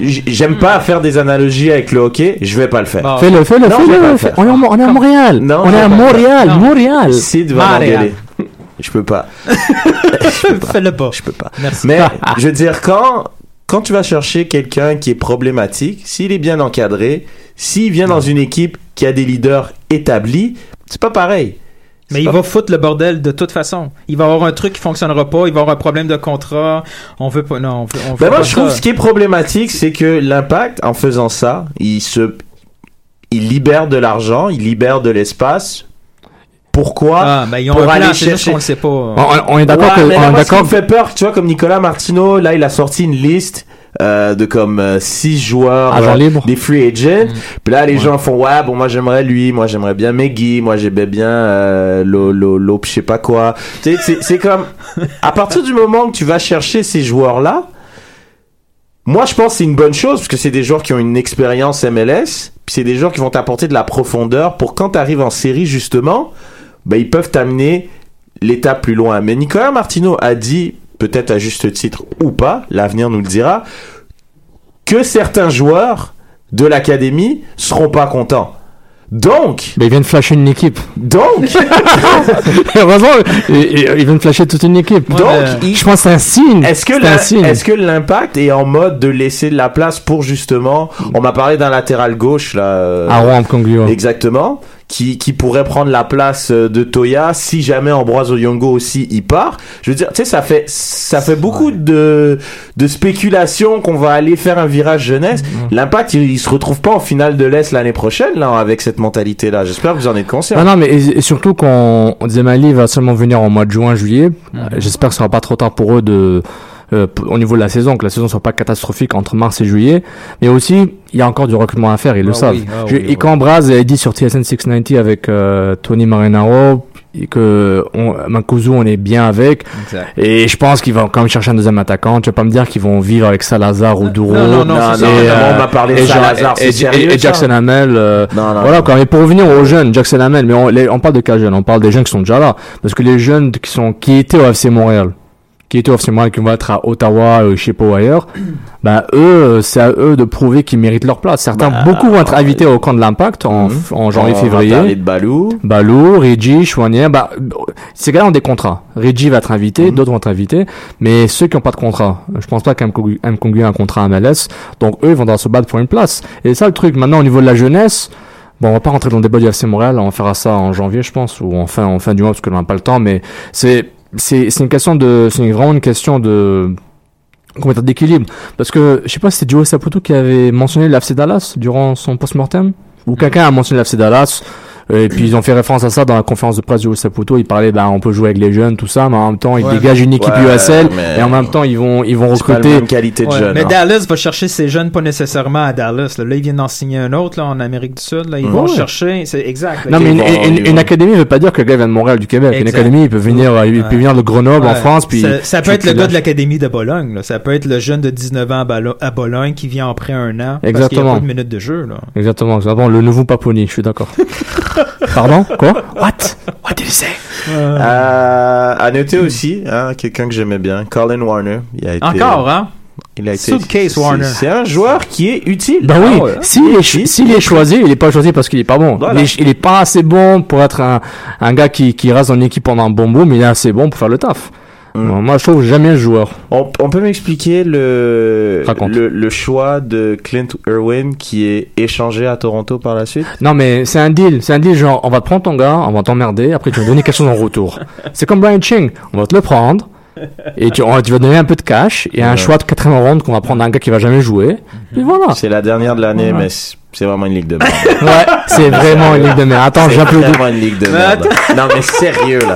j'aime pas faire des analogies avec le hockey, je vais pas le faire. Fais-le, fais-le, fais-le. On est, à Mo- on est à Montréal. Non, on est à Montréal. Montréal. Sid va m'engueuler. <laughs> Je peux pas. Fais-le pas. Je peux pas. Merci. Mais, <laughs> je veux dire, quand, quand tu vas chercher quelqu'un qui est problématique, s'il est bien encadré, s'il vient dans une équipe qui a des leaders établis, c'est pas pareil. Mais il va foutre le bordel de toute façon. Il va avoir un truc qui fonctionnera pas, il va avoir un problème de contrat. On veut pas, non, on veut, on veut Ben moi, pas je trouve ce qui est problématique, c'est que l'impact, en faisant ça, il se, il libère de l'argent, il libère de l'espace. Pourquoi Ah, ben ils ont Pour un aller chercher- le sait pas. On, on est d'accord Ouais, que, mais on est moi, ce qui d'accord me fait peur, tu vois, comme Nicolas Martino, là, il a sorti une liste euh, de comme euh, six joueurs Agents euh, libres. des free agents. Puis là, les gens font ouais, bon, moi j'aimerais lui, moi j'aimerais bien Meggy, moi j'aimais bien euh, lo, lo, lo, je sais pas quoi. C'est comme à partir du moment que tu vas chercher ces joueurs là. Moi, je pense que c'est une bonne chose parce que c'est des joueurs qui ont une expérience MLS, puis c'est des joueurs qui vont t'apporter de la profondeur pour quand tu arrives en série justement, ben ils peuvent t'amener l'étape plus loin. Mais Nicolas Martino a dit, peut-être à juste titre ou pas, l'avenir nous le dira, que certains joueurs de l'académie seront pas contents. Donc, Mais ils viennent flasher une équipe. donc, <laughs> <laughs> Heureusement, ils, viennent flasher toute une équipe. donc, il- Je pense que c'est un signe. Est-ce que, l'impact est en mode de laisser de la place pour justement, on m'a parlé d'un latéral gauche là, euh, Aaron Mkonguo. exactement, qui, qui pourrait prendre la place euh, de Toya si jamais Ambroise Oyongo aussi y part. Je veux dire, tu sais, ça fait, ça fait beaucoup de, de spéculation qu'on va aller faire un virage jeunesse. L'impact, il, il se retrouve pas en finale de l'Est l'année prochaine là avec cette mentalité là. J'espère que vous en êtes conscient. Non, non, mais et, et surtout quand on disait Mali va seulement venir en mois de juin, juillet, euh, j'espère que ce sera pas trop tard pour eux de euh, au niveau de la saison, que la saison soit pas catastrophique entre mars et juillet. Mais aussi, il y a encore du recrutement à faire, ils le Ah savent. oui, ah Je- oui, et oui. Braz a dit sur TSN 690 avec euh, Tony Marinaro et que on, Mancuso, on est bien avec, Exact. et je pense qu'ils vont quand même chercher un deuxième attaquant. Tu vas pas me dire qu'ils vont vivre avec Salazar ou Douro. non, non, non, non, euh, on m'a parlé de Salazar, et- sérieux, et Jackson Hamel. euh, Non, non, voilà quoi. Mais pour revenir aux jeunes, Jackson Hamel, mais on, les- on parle de quels jeunes? On parle des jeunes qui sont déjà là, parce que les jeunes qui sont qui étaient au FC Montréal, qui étaient au FC Montréal, qui vont être à Ottawa, euh, je sais pas où ailleurs, <clears throat> bah eux, euh, c'est à eux de prouver qu'ils méritent leur place. Certains, Bah, beaucoup vont être invités au camp de l'Impact en, Mhm. en On va janvier-février. parler de Balou. Balou, Reggie, Chouanier, bah, ces gars-là ont des contrats. Reggie va être invité, Mhm. d'autres vont être invités, mais ceux qui n'ont pas de contrat, je pense pas qu'Mkongu a un contrat à MLS, donc eux, ils vont devoir se battre pour une place. Et ça, le truc, maintenant, au niveau de la jeunesse, bon, on va pas rentrer dans le débat du FC Montréal, on fera ça en janvier, je pense, ou en fin, en fin du mois, parce que l'on n'a pas le temps, mais c'est, c'est, c'est une question de, c'est vraiment une question de, comment dire, d'équilibre. Parce que, je sais pas si c'était Joe Saputo qui avait mentionné l'FC Dallas durant son post-mortem, ou quelqu'un a mentionné l'FC Dallas, et puis ils ont fait référence à ça dans la conférence de presse de Saputo. Il parlait, ben, on peut jouer avec les jeunes, tout ça, mais en même temps, ils Ouais, dégagent une équipe Ouais, USL, mais- et en même temps, ils vont, ils vont C'est pas la recruter. même qualité de Ouais, jeune. mais hein. Dallas va chercher ses jeunes pas nécessairement à Dallas. Là, Là, ils viennent d'en signer un autre là, en Amérique du Sud. Là. Ils vont Ouais. chercher, c'est exact. là, Non, ils- mais une, vont- une- ils une vont- académie veut pas dire que le gars vient de Montréal, du Québec. Une académie, il peut venir, euh, il peut venir de Grenoble, en. France, puis. ça, ça peut être le gars de l'académie de Bologne. Là. Ça peut être le jeune de 19 ans à, Bologne qui vient après un an. Parce qu'il a Exactement. pas de minutes de jeu. Là. Exactement, exactement. Le nouveau Paponi, je suis d'accord. <laughs> Pardon? Quoi? What? What did you say? Euh, à noter aussi, hein, quelqu'un que j'aimais bien, Colin Warner. Il a été, Encore, hein? il a été, Suitcase c'est- Warner. C'est un joueur qui est utile. Ben oui, Ah ouais. s'il est, choisi, il est pas choisi parce qu'il est pas bon. Voilà. Il, est, il est pas assez bon pour être un, un gars qui, qui reste dans une équipe pendant un bon bout, mais il est assez bon pour faire le taf. Moi, je trouve bien le joueur. On, on peut m'expliquer le, le le choix de Clint Irwin qui est échangé à Toronto par la suite? Non, mais c'est un deal. C'est un deal genre, on va te prendre ton gars, on va t'emmerder, après tu vas donner quelque chose en retour. <laughs> c'est comme Brian Ching. On va te le prendre, et tu, on- tu vas donner un peu de cash, et un Ouais. choix de quatrième round qu'on va prendre un gars qui va jamais jouer. Puis voilà. C'est la dernière de l'année, mais c'est c'est vraiment une ligue de merde. Ouais, c'est vraiment une ligue de merde. Attends, c'est j'applaudis. vraiment une ligue de merde. Non mais sérieux là.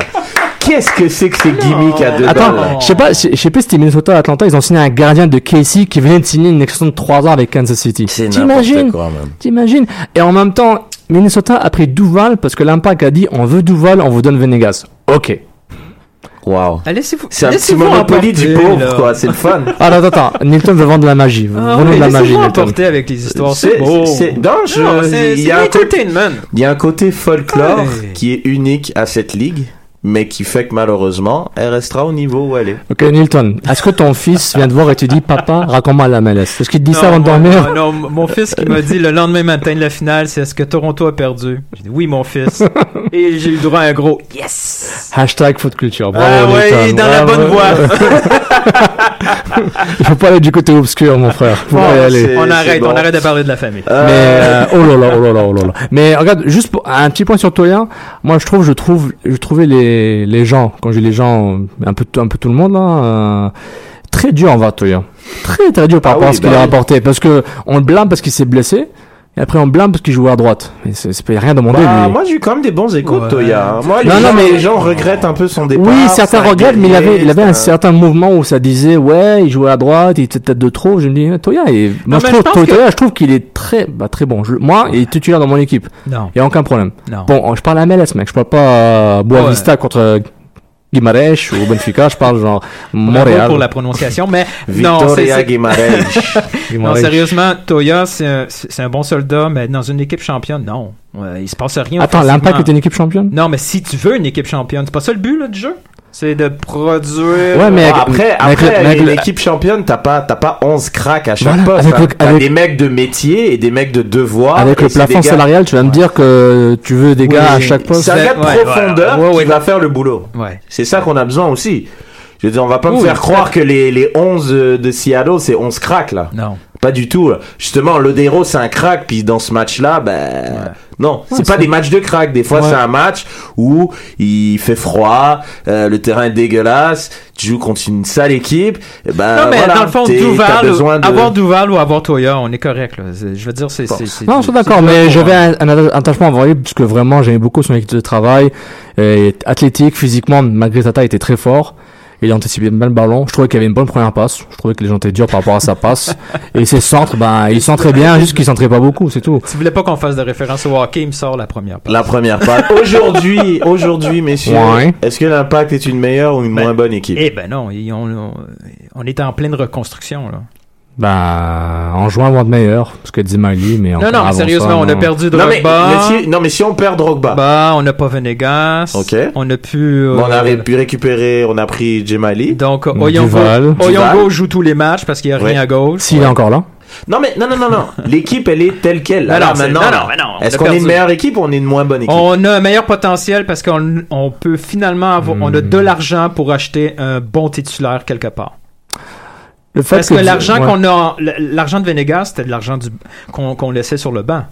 Qu'est-ce que c'est que ces gimmicks à deux Attends, balles, je sais pas, je je sais pas si c'était Minnesota ou Atlanta, ils ont signé un gardien de Casey qui venait de signer une extension de 3 ans avec Kansas City. C'est T'imagines? n'importe quoi même. T'imagines? Et en même temps, Minnesota a pris Duval parce que l'Impact a dit on veut Duval, on vous donne Venegas. Ok. Wow. Ah, Laissez-vous. C'est un petit laissez-vous monopoly du emporter, pauvre là. quoi, c'est le fun. <laughs> Ah, attends, attends, Nilton veut vendre de la magie. Ah Vendons oui, de la magie, Nilton. emporter avec les histoires. C'est C'est- beau. c'est- non, je- Non, c'est il y c'est a un côté- l'entertainment. Il y a un côté folklore Ouais. qui est unique à cette ligue. Mais qui fait que malheureusement, elle restera au niveau où elle est. Ok, Nilton, est-ce que ton fils vient te voir et te dit, papa, raconte-moi la MLS Est-ce qu'il te dit ça avant de dormir non, non, mon fils qui m'a dit le lendemain matin de la finale, c'est est-ce que Toronto a perdu? J'ai dit oui, mon fils. <laughs> Et j'ai eu droit à un gros yes! Hashtag foot culture. Bravo, Ah ouais, Nilton. dans la bonne voie. <laughs> Il faut pas aller du côté obscur, mon frère. Faut Bon, pas y aller. on arrête, bon. on arrête de parler de la famille. Euh, Mais euh, oh là là, oh là là, oh là là. Mais regarde, juste pour, un petit point sur Toya. Moi, je trouve, je trouve, je trouvais les les gens, quand j'ai les gens, un peu un peu tout le monde là, euh, très dur envers Toya. Très très dur par Ah rapport à ce qu'il bah a rapporté, parce que on le blâme parce qu'il s'est blessé. Et après, on blâme parce qu'il jouait à droite. Mais c'est rien demandé, bah, lui. moi j'ai eu quand même des bons échos de Ouais. Toya. hein. Moi, les, Non, non, gens, mais- les gens regrettent un peu son départ. Oui, certains regrettent, mais il avait, il avait un guerrier, certain mouvement où ça disait, ouais, il jouait à droite, il était peut-être de trop. Je me dis, Toya, et moi, je trouve, je Toya, je trouve qu'il est très, bah, très bon. Je- moi, il est titulaire dans mon équipe. Non, Il y a aucun problème. non. Bon, je parle à MLS, mec. Je parle pas à Boavista contre euh, Guimarães ou Benfica. Je parle genre Montréal. pour la prononciation, mais <laughs> non, c'est- <laughs> non, sérieusement, Toya, c'est un, bon soldat, mais dans une équipe championne, non. Ouais, il se passe rien. Attends, l'Impact est une équipe championne? Non, mais si tu veux une équipe championne, c'est pas ça le but là, du jeu? C'est de produire. Ouais, mais- Bon, après, avec le- après l'équipe championne, t'as pas, t'as pas 11 cracks à chaque Voilà, poste. avec hein. le- avec- des mecs de métier et des mecs de devoir. Avec le plafond salarial, tu vas me dire que tu veux des gars à chaque poste. C'est un gars de Ouais, profondeur ouais, ouais, qui ouais. va faire le boulot. Ouais. C'est ça qu'on a besoin aussi. Je veux dire, on va pas me Oui, faire croire que les, les 11 de de Seattle, c'est 11 cracks, là. Non. Pas du tout. Justement, Lodero, c'est un crack, puis dans ce match-là, ben... Non, c'est pas des matchs de crack. Des fois, Ouais. c'est un match où il fait froid, euh, le terrain est dégueulasse, tu joues contre une sale équipe. et ben, non, mais voilà, dans le fond, Duval, de... avoir Duval ou avoir Toya, on est correct. Là. Je veux dire, c'est. Bon. c'est- c'est- Non, je suis d'accord, mais j'avais un, un attachement envers lui parce que vraiment j'aimais beaucoup son équipe de travail. Et athlétique, physiquement, malgré sa taille, il était très fort. Il anticipait bien le ballon. Je trouvais qu'il avait une bonne première passe. Je trouvais que les gens étaient durs par rapport à sa passe. <laughs> Et ses centres, ben, il centrait bien, juste qu'il centrait pas beaucoup, c'est tout. Si vous voulez pas qu'on fasse de référence au hockey, il me sort la première passe. La première part. <laughs> Aujourd'hui, aujourd'hui, messieurs, Ouais. est-ce que l'Impact est une meilleure ou une Ben, moins bonne équipe? Eh ben non, ils ont- on, on est en pleine reconstruction. Là. Ben, en jouant avant de meilleur, parce que Di Miley, mais Non, encore non, sérieusement, ça, on a perdu non mais, Drogba. mais si, non, mais si on perd Drogba, Bah, on n'a pas Venegas. Ok. On a pu. euh, on a ré- pu récupérer, on a pris Jemali. Donc, Duval. Oyongo, Oyongo joue tous les matchs parce qu'il n'y a rien Ouais. à gauche. S'il est encore là. Non mais non non non non, <laughs> l'équipe elle est telle quelle. Non, Alors non, maintenant, non, est-ce qu'on est une meilleure équipe ou on est une moins bonne équipe? On a un meilleur potentiel parce qu'on on peut finalement avoir, on a de l'argent pour acheter un bon titulaire quelque part. Le fait Parce que, l'argent ouais. qu'on a, l'argent de Venegas, c'était de l'argent du, qu'on, qu'on laissait sur le banc.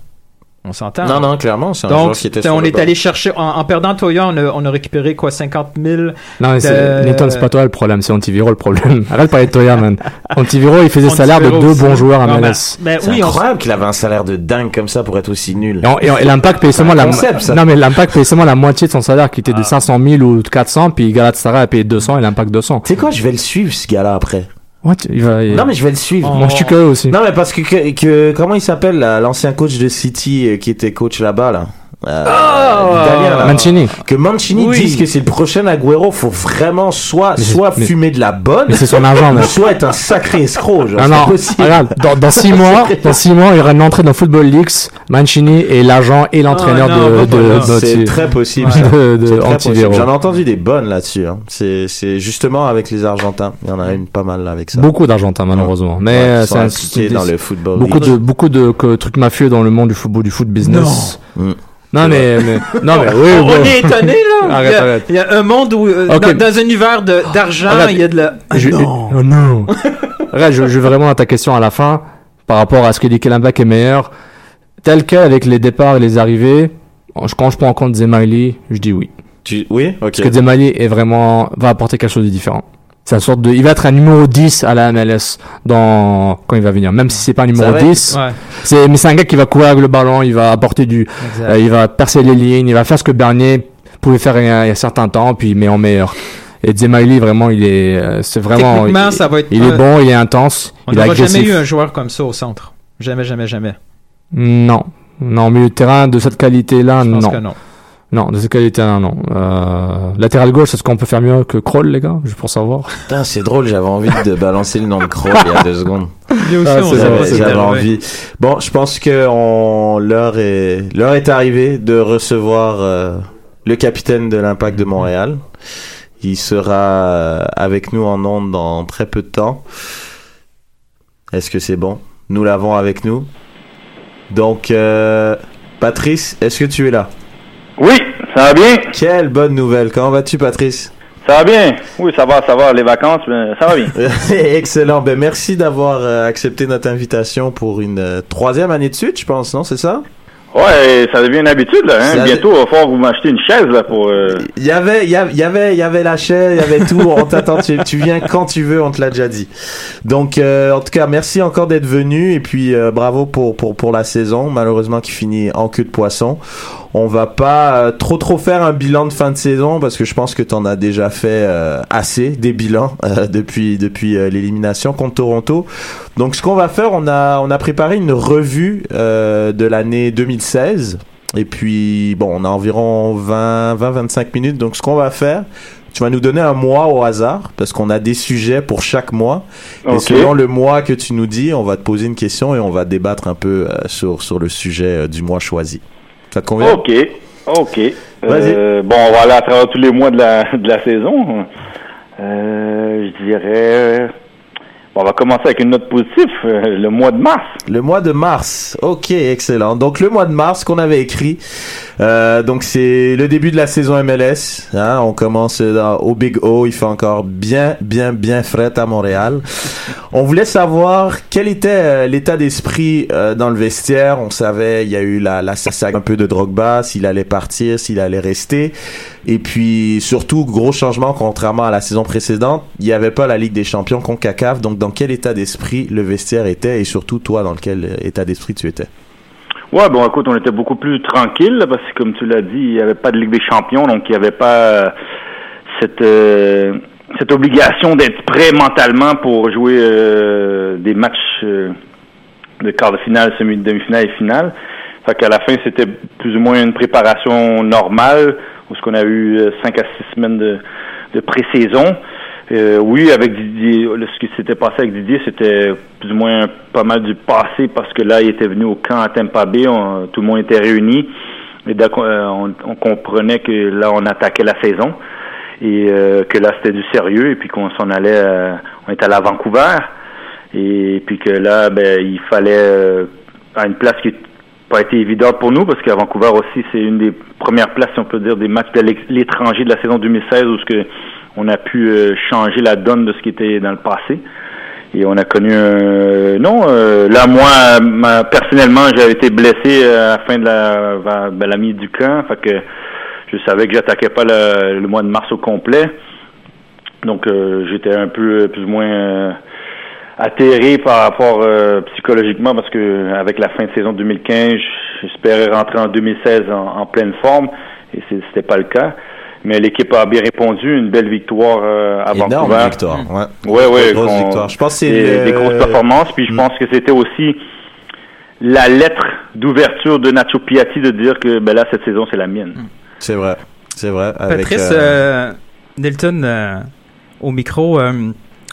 On s'entend. Non non, clairement, c'est un joueur Donc, qui était sur on le est banc. allé chercher, en, en perdant Toya, on a, on a récupéré quoi, 50 000 Non, mais c'est, Newton, c'est pas toi le problème, c'est Antiviro le problème. <laughs> Arrête de parler de Toya, man. Antiviro, il faisait le salaire de deux bons joueurs à Non, MLS. ben, ben C'est oui, on, incroyable qu'il avait un salaire de dingue comme ça pour être aussi nul. Et, on- et on- et l'impact payait seulement la, concept, non, mais l'impact payait seulement la moitié de son salaire qui était Ah. de 500 000 ou de 400, puis Galatasaray a payé 200 et l'impact 200. Tu sais quoi, je vais le suivre ce gars-là après. What? Il va, il- Non mais je vais le suivre. Moi, je aussi. Non mais parce que, que, que- comment il s'appelle là, l'ancien coach de City euh, qui était coach là-bas là? Euh, là. Mancini. Que Mancini Oui. dise que c'est le prochain Agüero, faut vraiment soit Mais soit mais- fumer de la bonne, Mais c'est son argent, man. soit être un sacré escroc. Genre, Non, non, regarde, dans, dans six <laughs> mois, dans six mois, il y aura une entrée dans Football Leaks, Mancini est l'agent et l'entraîneur non, de, de, de- C'est de- très possible. Ouais. de, de. J'en ai entendu des bonnes là-dessus. hein. C'est c'est justement avec les Argentins. Il y en a une pas mal là avec ça. Beaucoup d'Argentins, malheureusement. Mais Ouais, euh, c'est dans le football. beaucoup league. de beaucoup de que- trucs mafieux dans le monde du football du foot business. Non. Mm. Non mais, mais non mais oui. on bon. est étonné là. <laughs> Arrête, il, y a, arrête. il y a un monde où, euh, dans, dans un univers de, d'argent, il y a de la. Je- non. Oh non. Regarde, je, je vais vraiment à ta question à la fin par rapport à ce que dit Kelenbach est meilleur. Tel quel avec les départs et les arrivées, quand je prends en compte Zemali, je dis oui. Tu- Oui, ok. Parce que Zemali est vraiment va apporter quelque chose de différent. C'est une sorte de, il va être un numéro 10 à la MLS dans quand il va venir. Même si c'est pas un numéro Ça va être- 10, Ouais, c'est mais c'est un gars qui va courir avec le ballon, il va apporter du. Euh, il va percer les lignes, il va faire ce que Bernier pouvait faire il y a, il y a un certain temps, puis mais en meilleur. Et Zemali, vraiment, il est, euh, c'est vraiment, il, ça va être. il est bon, il est intense, On n'aura jamais eu un joueur comme ça au centre. Jamais, jamais, jamais. Non, non, milieu de terrain de cette qualité-là, non, que non. Non, de cette qualité-là, non. Euh, latéral gauche, est-ce qu'on peut faire mieux que Kroll, les gars, juste pour savoir? Putain, c'est drôle, j'avais envie de balancer le nom de Kroll il y a deux secondes. Ah, J'avais envie. Bon, je pense que on l'heure est l'heure est arrivée de recevoir euh, le capitaine de l'Impact de Montréal. Il sera euh, avec nous en ondes dans très peu de temps. Est-ce que c'est bon? Nous l'avons avec nous. Donc, euh, Patrice, est-ce que tu es là? Oui, ça va bien? Quelle bonne nouvelle. Comment vas-tu, Patrice? Ça va bien? Oui, ça va, ça va. Les vacances, mais ça va bien. <laughs> Excellent. Ben, merci d'avoir euh, accepté notre invitation pour une euh, troisième année de suite, je pense, non C'est ça? Ouais, ça devient une habitude, là. Hein? Bientôt, il va falloir vous m'acheter une chaise, là, pour... euh, Il y avait, il y avait, il y avait, il y avait la chaîne, il y avait tout. On t'attend. Tu, tu viens quand tu veux. On te l'a déjà dit. Donc, euh, en tout cas, merci encore d'être venu et puis euh, bravo pour pour pour la saison. Malheureusement, qui finit en queue de poisson. On va pas euh, trop trop faire un bilan de fin de saison parce que je pense que t'en as déjà fait euh, assez des bilans euh, <laughs> depuis depuis l'élimination contre Toronto. Donc, ce qu'on va faire, on a on a préparé une revue euh, de l'année 2016. Et puis, bon, on a environ 20, 20, 25 minutes. Donc, ce qu'on va faire, tu vas nous donner un mois au hasard, parce qu'on a des sujets pour chaque mois. Et selon le mois que tu nous dis, on va te poser une question et on va débattre un peu euh, sur, sur le sujet euh, du mois choisi. Ça te convient? Ok, ok. Vas-y. Euh, bon, on va aller à travers tous les mois de la, de la saison. Euh, je dirais... On va commencer avec une note positive, euh, le mois de mars. Le mois de mars. Ok, excellent. Donc le mois de mars qu'on avait écrit. euh, donc c'est le début de la saison MLS. Hein, on commence dans- au Big O. Il fait encore bien, bien, bien fret à Montréal. On voulait savoir quel était euh, l'état d'esprit euh, dans le vestiaire. On savait, il y a eu la, la saga un peu de Drogba, s'il allait partir, s'il allait rester. Et puis surtout, gros changement contrairement à la saison précédente, il n'y avait pas la Ligue des Champions contre CACAF. Donc dans quel état d'esprit le vestiaire était et surtout toi dans quel état d'esprit tu étais? Ouais, bon, écoute, on était beaucoup plus tranquille parce que, comme tu l'as dit, il n'y avait pas de Ligue des Champions, donc il n'y avait pas euh, cette euh, cette obligation d'être prêt mentalement pour jouer euh, des matchs de quart de finale, semi demi-finale et finale. Fait qu'à la fin, c'était plus ou moins une préparation normale, où ce qu'on a eu cinq à six semaines de, de pré-saison. Euh, oui, avec Didier, ce qui s'était passé avec Didier, c'était plus ou moins pas mal du passé parce que là, il était venu au camp à Tampa Bay, tout le monde était réuni. Et donc, euh, on, comprenait que là, on attaquait la saison et euh, que là, c'était du sérieux et puis qu'on s'en allait, euh, on était allé à Vancouver et puis que là, ben, il fallait à une place qui n'a pas été évidente pour nous parce qu'à Vancouver aussi, c'est une des premières places, si on peut dire, des matchs de l'étranger de la saison 2016 où ce que on a pu euh, changer la donne de ce qui était dans le passé. Et on a connu un... Non, euh, là, moi, ma- personnellement, j'avais été blessé euh, à la fin de la, vers- ben, la mi du camp. Fait que je savais que j'attaquais pas le, le mois de mars au complet. Donc, euh, j'étais un peu, euh, plus ou moins, euh, atterré par rapport euh, psychologiquement parce que avec la fin de saison 2015, j'espérais rentrer en 2016 en, en pleine forme et c'était pas le cas. Mais l'équipe a bien répondu, une belle victoire euh, à Énorme Vancouver. victoire. Ouais. Ouais, ouais, Grosse victoire. Je pense que c'est des, le- des grosses performances. Puis je Mm. pense que c'était aussi la lettre d'ouverture de Nacho Piatti de dire que ben là cette saison c'est la mienne. C'est vrai. C'est vrai. Avec, Patrice, euh, euh, Nelton, euh, au micro, euh,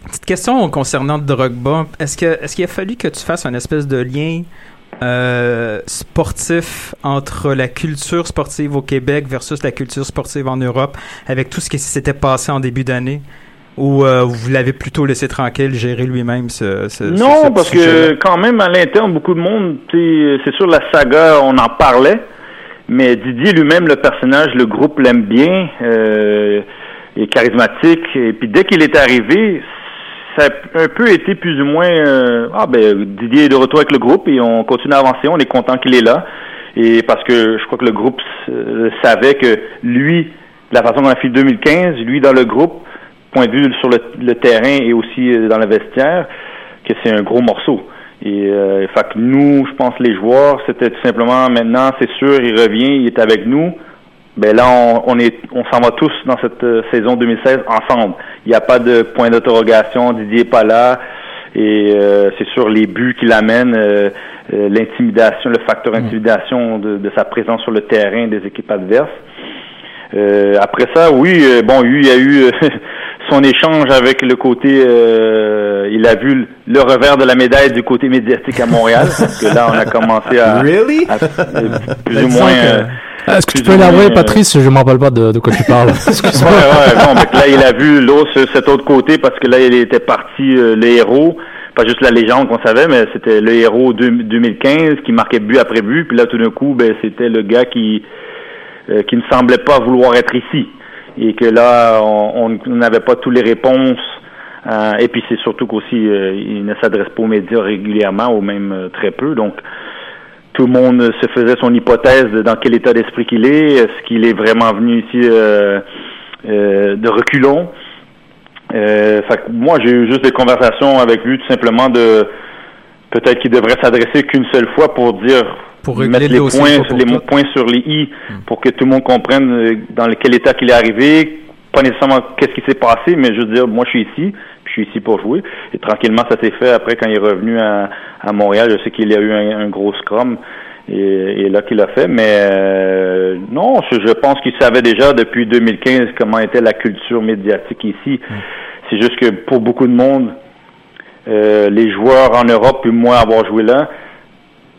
petite question concernant Drogba. Est-ce que est-ce qu'il a fallu que tu fasses un espèce de lien euh, sportif entre la culture sportive au Québec versus la culture sportive en Europe, avec tout ce qui s'était passé en début d'année? Ou euh, vous l'avez plutôt laissé tranquille, gérer lui-même ce, Non, ce parce que quand même à l'interne beaucoup de monde, c'est sûr la saga on en parlait, mais Didier lui-même le personnage, le groupe l'aime bien, euh, il est charismatique et puis dès qu'il est arrivé, ça a un peu été plus ou moins euh, ah ben Didier est de retour avec le groupe et on continue à avancer, on est content qu'il est là et parce que je crois que le groupe euh, savait que lui la façon dont on a fait 2015, lui dans le groupe point de vue sur le, terrain et aussi euh, dans le vestiaire, que c'est un gros morceau. Et euh, fait que nous, je pense les joueurs, c'était tout simplement maintenant, c'est sûr, il revient, il est avec nous. Ben là, on, on est, on s'en va tous dans cette euh, saison 2016 ensemble. Il n'y a pas de point d'interrogation, Didier n'est pas là. Et euh, c'est sûr les buts qu'il amène, euh, l'intimidation, le facteur intimidation de, de sa présence sur le terrain des équipes adverses. Euh, après ça, oui, bon, il y a eu euh, <laughs> son échange avec le côté, euh, il a vu le revers de la médaille du côté médiatique à Montréal, parce que là, on a commencé à, Really? à- euh, plus ou moins. euh, Est-ce que tu peux l'avouer, euh, Patrice? Je me rappelle pas de, de quoi tu parles. Excuse-moi. <laughs> Ouais, ouais, que là, il a vu l'autre, cet autre côté, parce que là, il était parti, euh, le héros, pas juste la légende qu'on savait, mais c'était le héros de- 2015 qui marquait but après but, puis là, tout d'un coup, ben, c'était le gars qui, euh, qui ne semblait pas vouloir être ici. Et que là, on n'avait pas toutes les réponses. euh, et puis c'est surtout qu'aussi, euh, il ne s'adresse pas aux médias régulièrement, ou même euh, très peu. Donc, tout le monde se faisait son hypothèse de dans quel état d'esprit qu'il est. Est-ce qu'il est vraiment venu ici euh, euh, de reculons? Fait moi, j'ai eu juste des conversations avec lui, tout simplement de peut-être qu'il devrait s'adresser qu'une seule fois pour dire Pour mettre le les points, pour les sur les i pour que tout le monde comprenne euh, dans quel état qu'il est arrivé, pas nécessairement qu'est-ce qui s'est passé, mais je veux dire, moi je suis ici, puis je suis ici pour jouer. Et tranquillement, ça s'est fait après quand il est revenu à, à Montréal. Je sais qu'il y a eu un, un gros scrum. Et, et là qu'il a fait, mais euh, non, je, je pense qu'il savait déjà depuis 2015 comment était la culture médiatique ici. C'est juste que pour beaucoup de monde, euh, les joueurs en Europe, puis moi avoir joué là,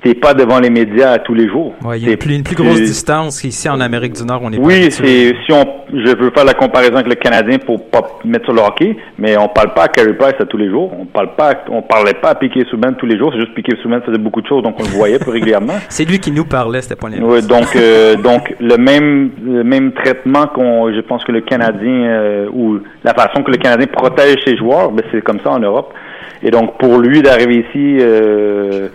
t'es pas devant les médias à tous les jours. Ouais, il y a une plus, une plus grosse distance qu'ici en Amérique du Nord, on est oui, c'est si on je veux faire la comparaison avec le Canadien pour pas mettre sur le hockey, mais on parle pas à Carey Price à tous les jours. On parle pas on parlait pas à Piquet Souban tous les jours, c'est juste Piquet Souban faisait beaucoup de choses donc on le voyait plus régulièrement. <laughs> C'est lui qui nous parlait, c'était pas Oui, donc euh, <laughs> donc le même le même traitement qu'on je pense que le Canadien euh, ou la façon que le Canadien protège ses joueurs, ben c'est comme ça en Europe. Et donc pour lui d'arriver ici euh,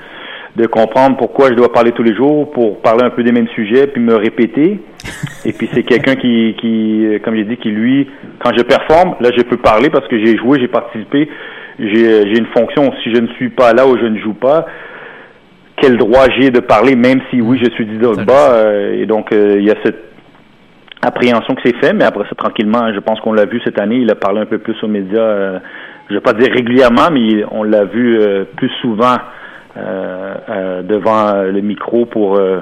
de comprendre pourquoi je dois parler tous les jours pour parler un peu des mêmes sujets puis me répéter. <laughs> Et puis c'est quelqu'un qui qui euh, comme j'ai dit qui lui quand je performe, là je peux parler parce que j'ai joué, j'ai participé, j'ai j'ai une fonction si je ne suis pas là ou je ne joue pas quel droit j'ai de parler, même si oui, je suis dit bas. euh, et donc, euh, il y a cette appréhension que c'est fait, mais après ça, tranquillement, je pense qu'on l'a vu cette année, il a parlé un peu plus aux médias, euh, je vais pas dire régulièrement, mais il- on l'a vu euh, plus souvent euh, euh, devant le micro pour euh,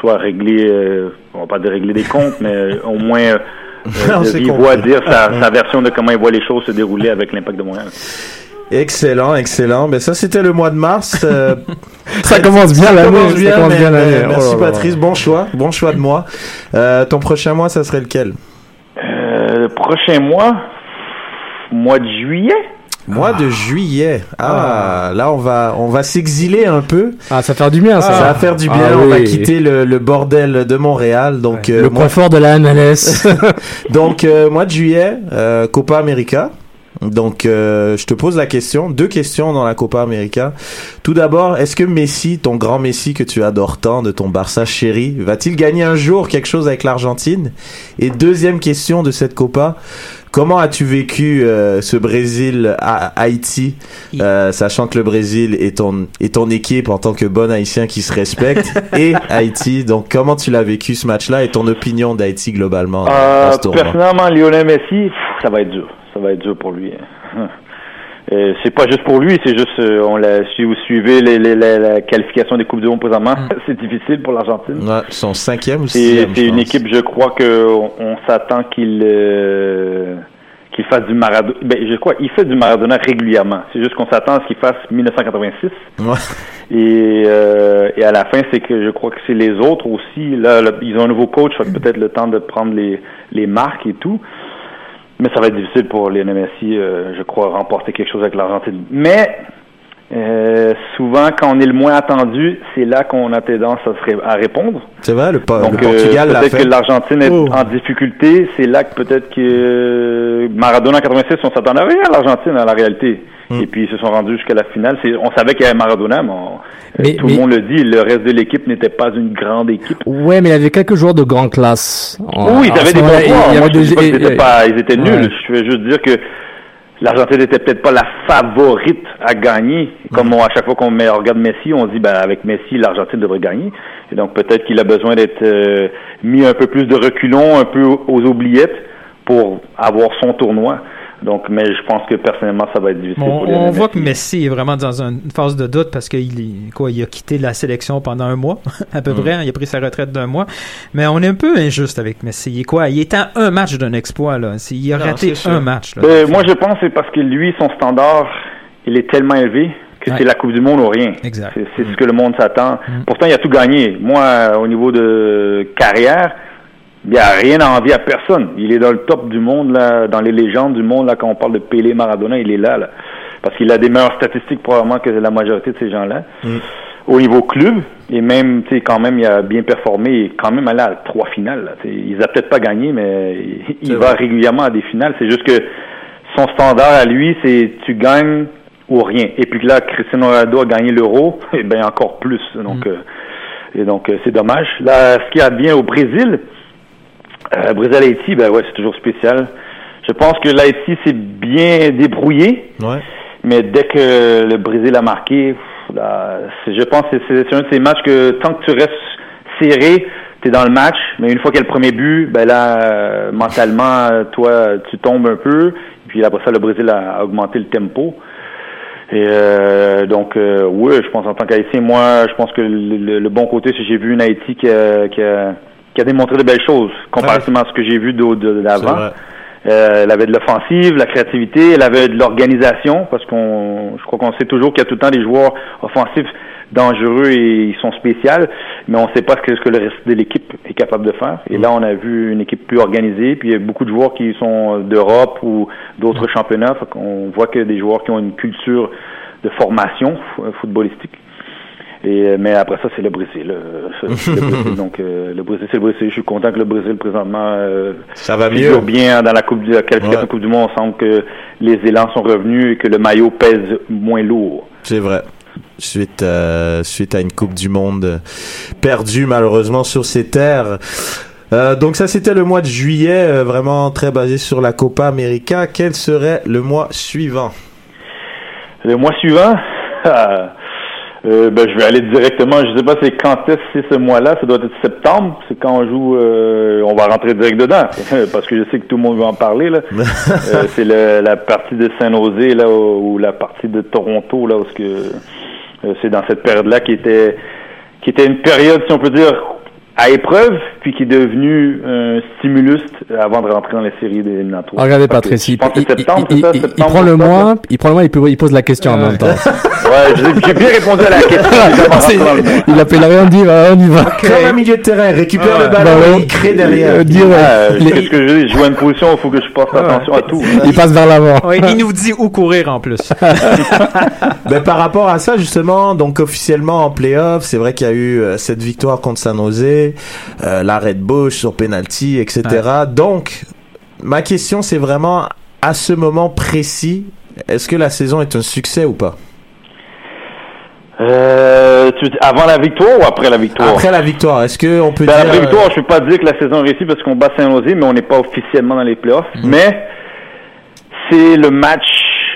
soit régler, euh, on va pas dire régler des comptes, mais euh, au moins euh, <laughs> voix compris. dire sa, sa version de comment il voit les choses se dérouler avec l'impact de Montréal. Excellent, excellent. Ben ça c'était le mois de mars. euh, <laughs> Ça commence bien l'année. ça commence mais- bien l'année. mais Oh Merci. Patrice, bon choix, bon choix de mois. Euh, ton prochain mois, ça serait lequel? Euh, le prochain mois, mois de juillet? Mois de juillet. Ah, là on va on va s'exiler un peu. Ah, ça va faire du bien, ça. Ça va faire du bien. Ah on va quitter le, le bordel de Montréal. Donc euh, Le mois- confort de la MLS. <laughs> donc euh, mois de juillet, euh, Copa América. Donc euh, je te pose la question, deux questions dans la Copa América. Tout d'abord, est-ce que Messi, ton grand Messi que tu adores tant de ton Barça chéri, va-t-il gagner un jour quelque chose avec l'Argentine? Et deuxième question de cette Copa, comment as-tu vécu euh, ce Brésil à Haïti, euh, sachant que le Brésil est ton est ton équipe en tant que bon Haïtien qui se respecte <laughs> et Haïti. Donc comment tu l'as vécu ce match-là et ton opinion d'Haïti globalement Euh, personnellement, Lionel Messi, pff, ça va être dur. Ça va être dur pour lui. Euh, c'est pas juste pour lui, c'est juste, euh, on l'a, si vous suivez les, les- la, la qualification des Coupes du Monde présentement, <laughs> c'est difficile pour l'Argentine. Ouais, son cinquième ou C'est, sixième, c'est une équipe, je crois que on, on s'attend qu'il euh, qu'il fasse du Maradona. Ben, je crois il fait du Maradona régulièrement. C'est juste qu'on s'attend à ce qu'il fasse 1986. Ouais. Et, euh, et à la fin, c'est que je crois que c'est les autres aussi. Là, là, ils ont un nouveau coach, que peut-être le temps de prendre les, les marques et tout. Mais ça va être difficile pour Lionel Messi, euh, je crois, remporter quelque chose avec l'Argentine. Mais euh, souvent, quand on est le moins attendu, c'est là qu'on a tendance à, à répondre. C'est vrai, le, Po- Donc, le Portugal euh, l'a peut-être fait. que l'Argentine est Oh. en difficulté. C'est là que peut-être que euh, Maradona en 86, on s'attendait à rien à l'Argentine, à la réalité. Hmm. Et puis, ils se sont rendus jusqu'à la finale. On savait qu'il y avait Maradona, mais, on- Mais- tout mais- le monde le dit, le reste de l'équipe n'était pas une grande équipe. Ouais, mais il y avait quelques joueurs de grande classe. En- oui, ils avaient des bons joueurs. ils étaient nuls. Ouais. Je veux juste dire que l'Argentine n'était peut-être pas la favorite à gagner. Comme à chaque fois qu'on regarde Messi, on dit ben avec Messi, l'Argentine devrait gagner. Et donc peut-être qu'il a besoin d'être euh, mis un peu plus de reculons, un peu aux oubliettes pour avoir son tournoi. Donc, mais je pense que personnellement, ça va être difficile. On, pour Lionel on voit que Messi. Est vraiment dans une phase de doute parce qu'il est- quoi, il a quitté la sélection pendant un mois, <laughs> à peu Mm. près. Il a pris sa retraite d'un mois. Mais on est un peu injuste avec Messi. Il est quoi? Il est à un match d'un exploit, là. Il a Non, raté un match, là. Ben, moi, je pense que c'est parce que lui, son standard, il est tellement élevé que Ouais. c'est la Coupe du Monde ou rien. Exact. C'est c'est ce que le monde s'attend. Mm. Pourtant, il a tout gagné. Moi, au niveau de carrière, il n'y a rien à envier à personne. Il est dans le top du monde, là, dans les légendes du monde, là, quand on parle de Pelé, Maradona, il est là, là. Parce qu'il a des meilleures statistiques probablement que la majorité de ces gens-là. Mm. Au niveau club, et même, tu sais, quand même, il a bien performé, il est quand même allé à trois finales, là. Il a peut-être pas gagné, mais <laughs> il, va régulièrement à des finales. C'est juste que son standard à lui, c'est tu gagnes ou rien. Et puis que là, Cristiano Ronaldo a gagné l'euro, <laughs> et bien encore plus. Donc, Mm. euh, et donc euh, c'est dommage. Là, ce qu'il y a bien au Brésil, euh, Brésil-Haïti, ben ouais, c'est toujours spécial. Je pense que l'Haïti s'est bien débrouillé, Ouais. mais dès que le Brésil a marqué, là, je pense que c'est un de ces matchs que tant que tu restes serré, tu es dans le match, mais une fois qu'il y a le premier but, ben là, euh, mentalement, toi, tu tombes un peu. Puis après ça, le Brésil a, a augmenté le tempo. Et euh, donc, euh, oui, je pense en tant qu'Haïtien, moi, je pense que le, le- le bon côté, c'est que j'ai vu une Haïti qui a, qui, a, qui a démontré de belles choses, comparativement à ce que j'ai vu de, d'avant. vrai. Euh, elle avait de l'offensive, la créativité, elle avait de l'organisation, parce qu'on, je crois qu'on sait toujours qu'il y a tout le temps des joueurs offensifs dangereux et ils sont spéciaux, mais on ne sait pas ce que, ce que le reste de l'équipe est capable de faire. Et là, on a vu une équipe plus organisée, puis il y a beaucoup de joueurs qui sont d'Europe ou d'autres championnats. Fait qu'on voit que des joueurs qui ont une culture de formation footballistique. Et, euh, mais après ça, c'est le Brésil. <laughs> le Brésil. <laughs> Donc, euh, le Brésil, c'est le Brésil. Je suis content que le Brésil, présentement, euh, Ça va mieux? bien dans la Coupe du, la qualification Ouais. Coupe du Monde. On sent que les élans sont revenus et que le maillot pèse moins lourd. C'est vrai. Suite, euh, suite à une Coupe du Monde perdue malheureusement sur ces terres. Euh, donc ça c'était le mois de juillet, euh, vraiment très basé sur la Copa América. Quel serait le mois suivant? Le mois suivant, <laughs> euh, ben, je vais aller directement. Je sais pas c'est quand est-ce que c'est ce mois-là. Ça doit être septembre. C'est quand on joue. euh, on va rentrer direct dedans <laughs> parce que je sais que tout le monde va en parler là. <laughs> Euh, c'est la partie de Saint-Nosé là ou, la partie de Toronto là où ce que c'est dans cette période-là qui était qui était une période si on peut dire à épreuve puis qui est devenue un stimulus avant de rentrer dans les séries des éliminatoires. Regardez Fait que Patrice, il, il- il- il- il prend le mois, il prend le mois, il, il pose la question en même temps. Ouais, j'ai bien répondu à la question. <laughs> C'est- Avant de rentrer dans le mois. il appelle rien, on y va, on y va. Comme un milieu de terrain, récupère le ballon Bah ouais. il crée derrière. Euh, dire, Ah, les- Qu'est-ce que je joue à une position, il faut que je porte attention à tout. il passe vers l'avant. Ouais, il nous dit où courir en plus. <laughs> Ben, par rapport à ça, justement, donc officiellement en playoff, c'est vrai qu'il y a eu euh, cette victoire contre San Jose, euh, l'arrêt de Bush sur penalty, etc. Donc, ma question, c'est vraiment à ce moment précis, est-ce que la saison est un succès ou pas? Euh, tu, avant la victoire ou après la victoire? Après la victoire, est-ce que on peut Ben, dire après la euh, victoire, je peux pas dire que la saison est réussie parce qu'on bat Saint-Nosé, mais on n'est pas officiellement dans les playoffs. Mhm. Mais c'est le match,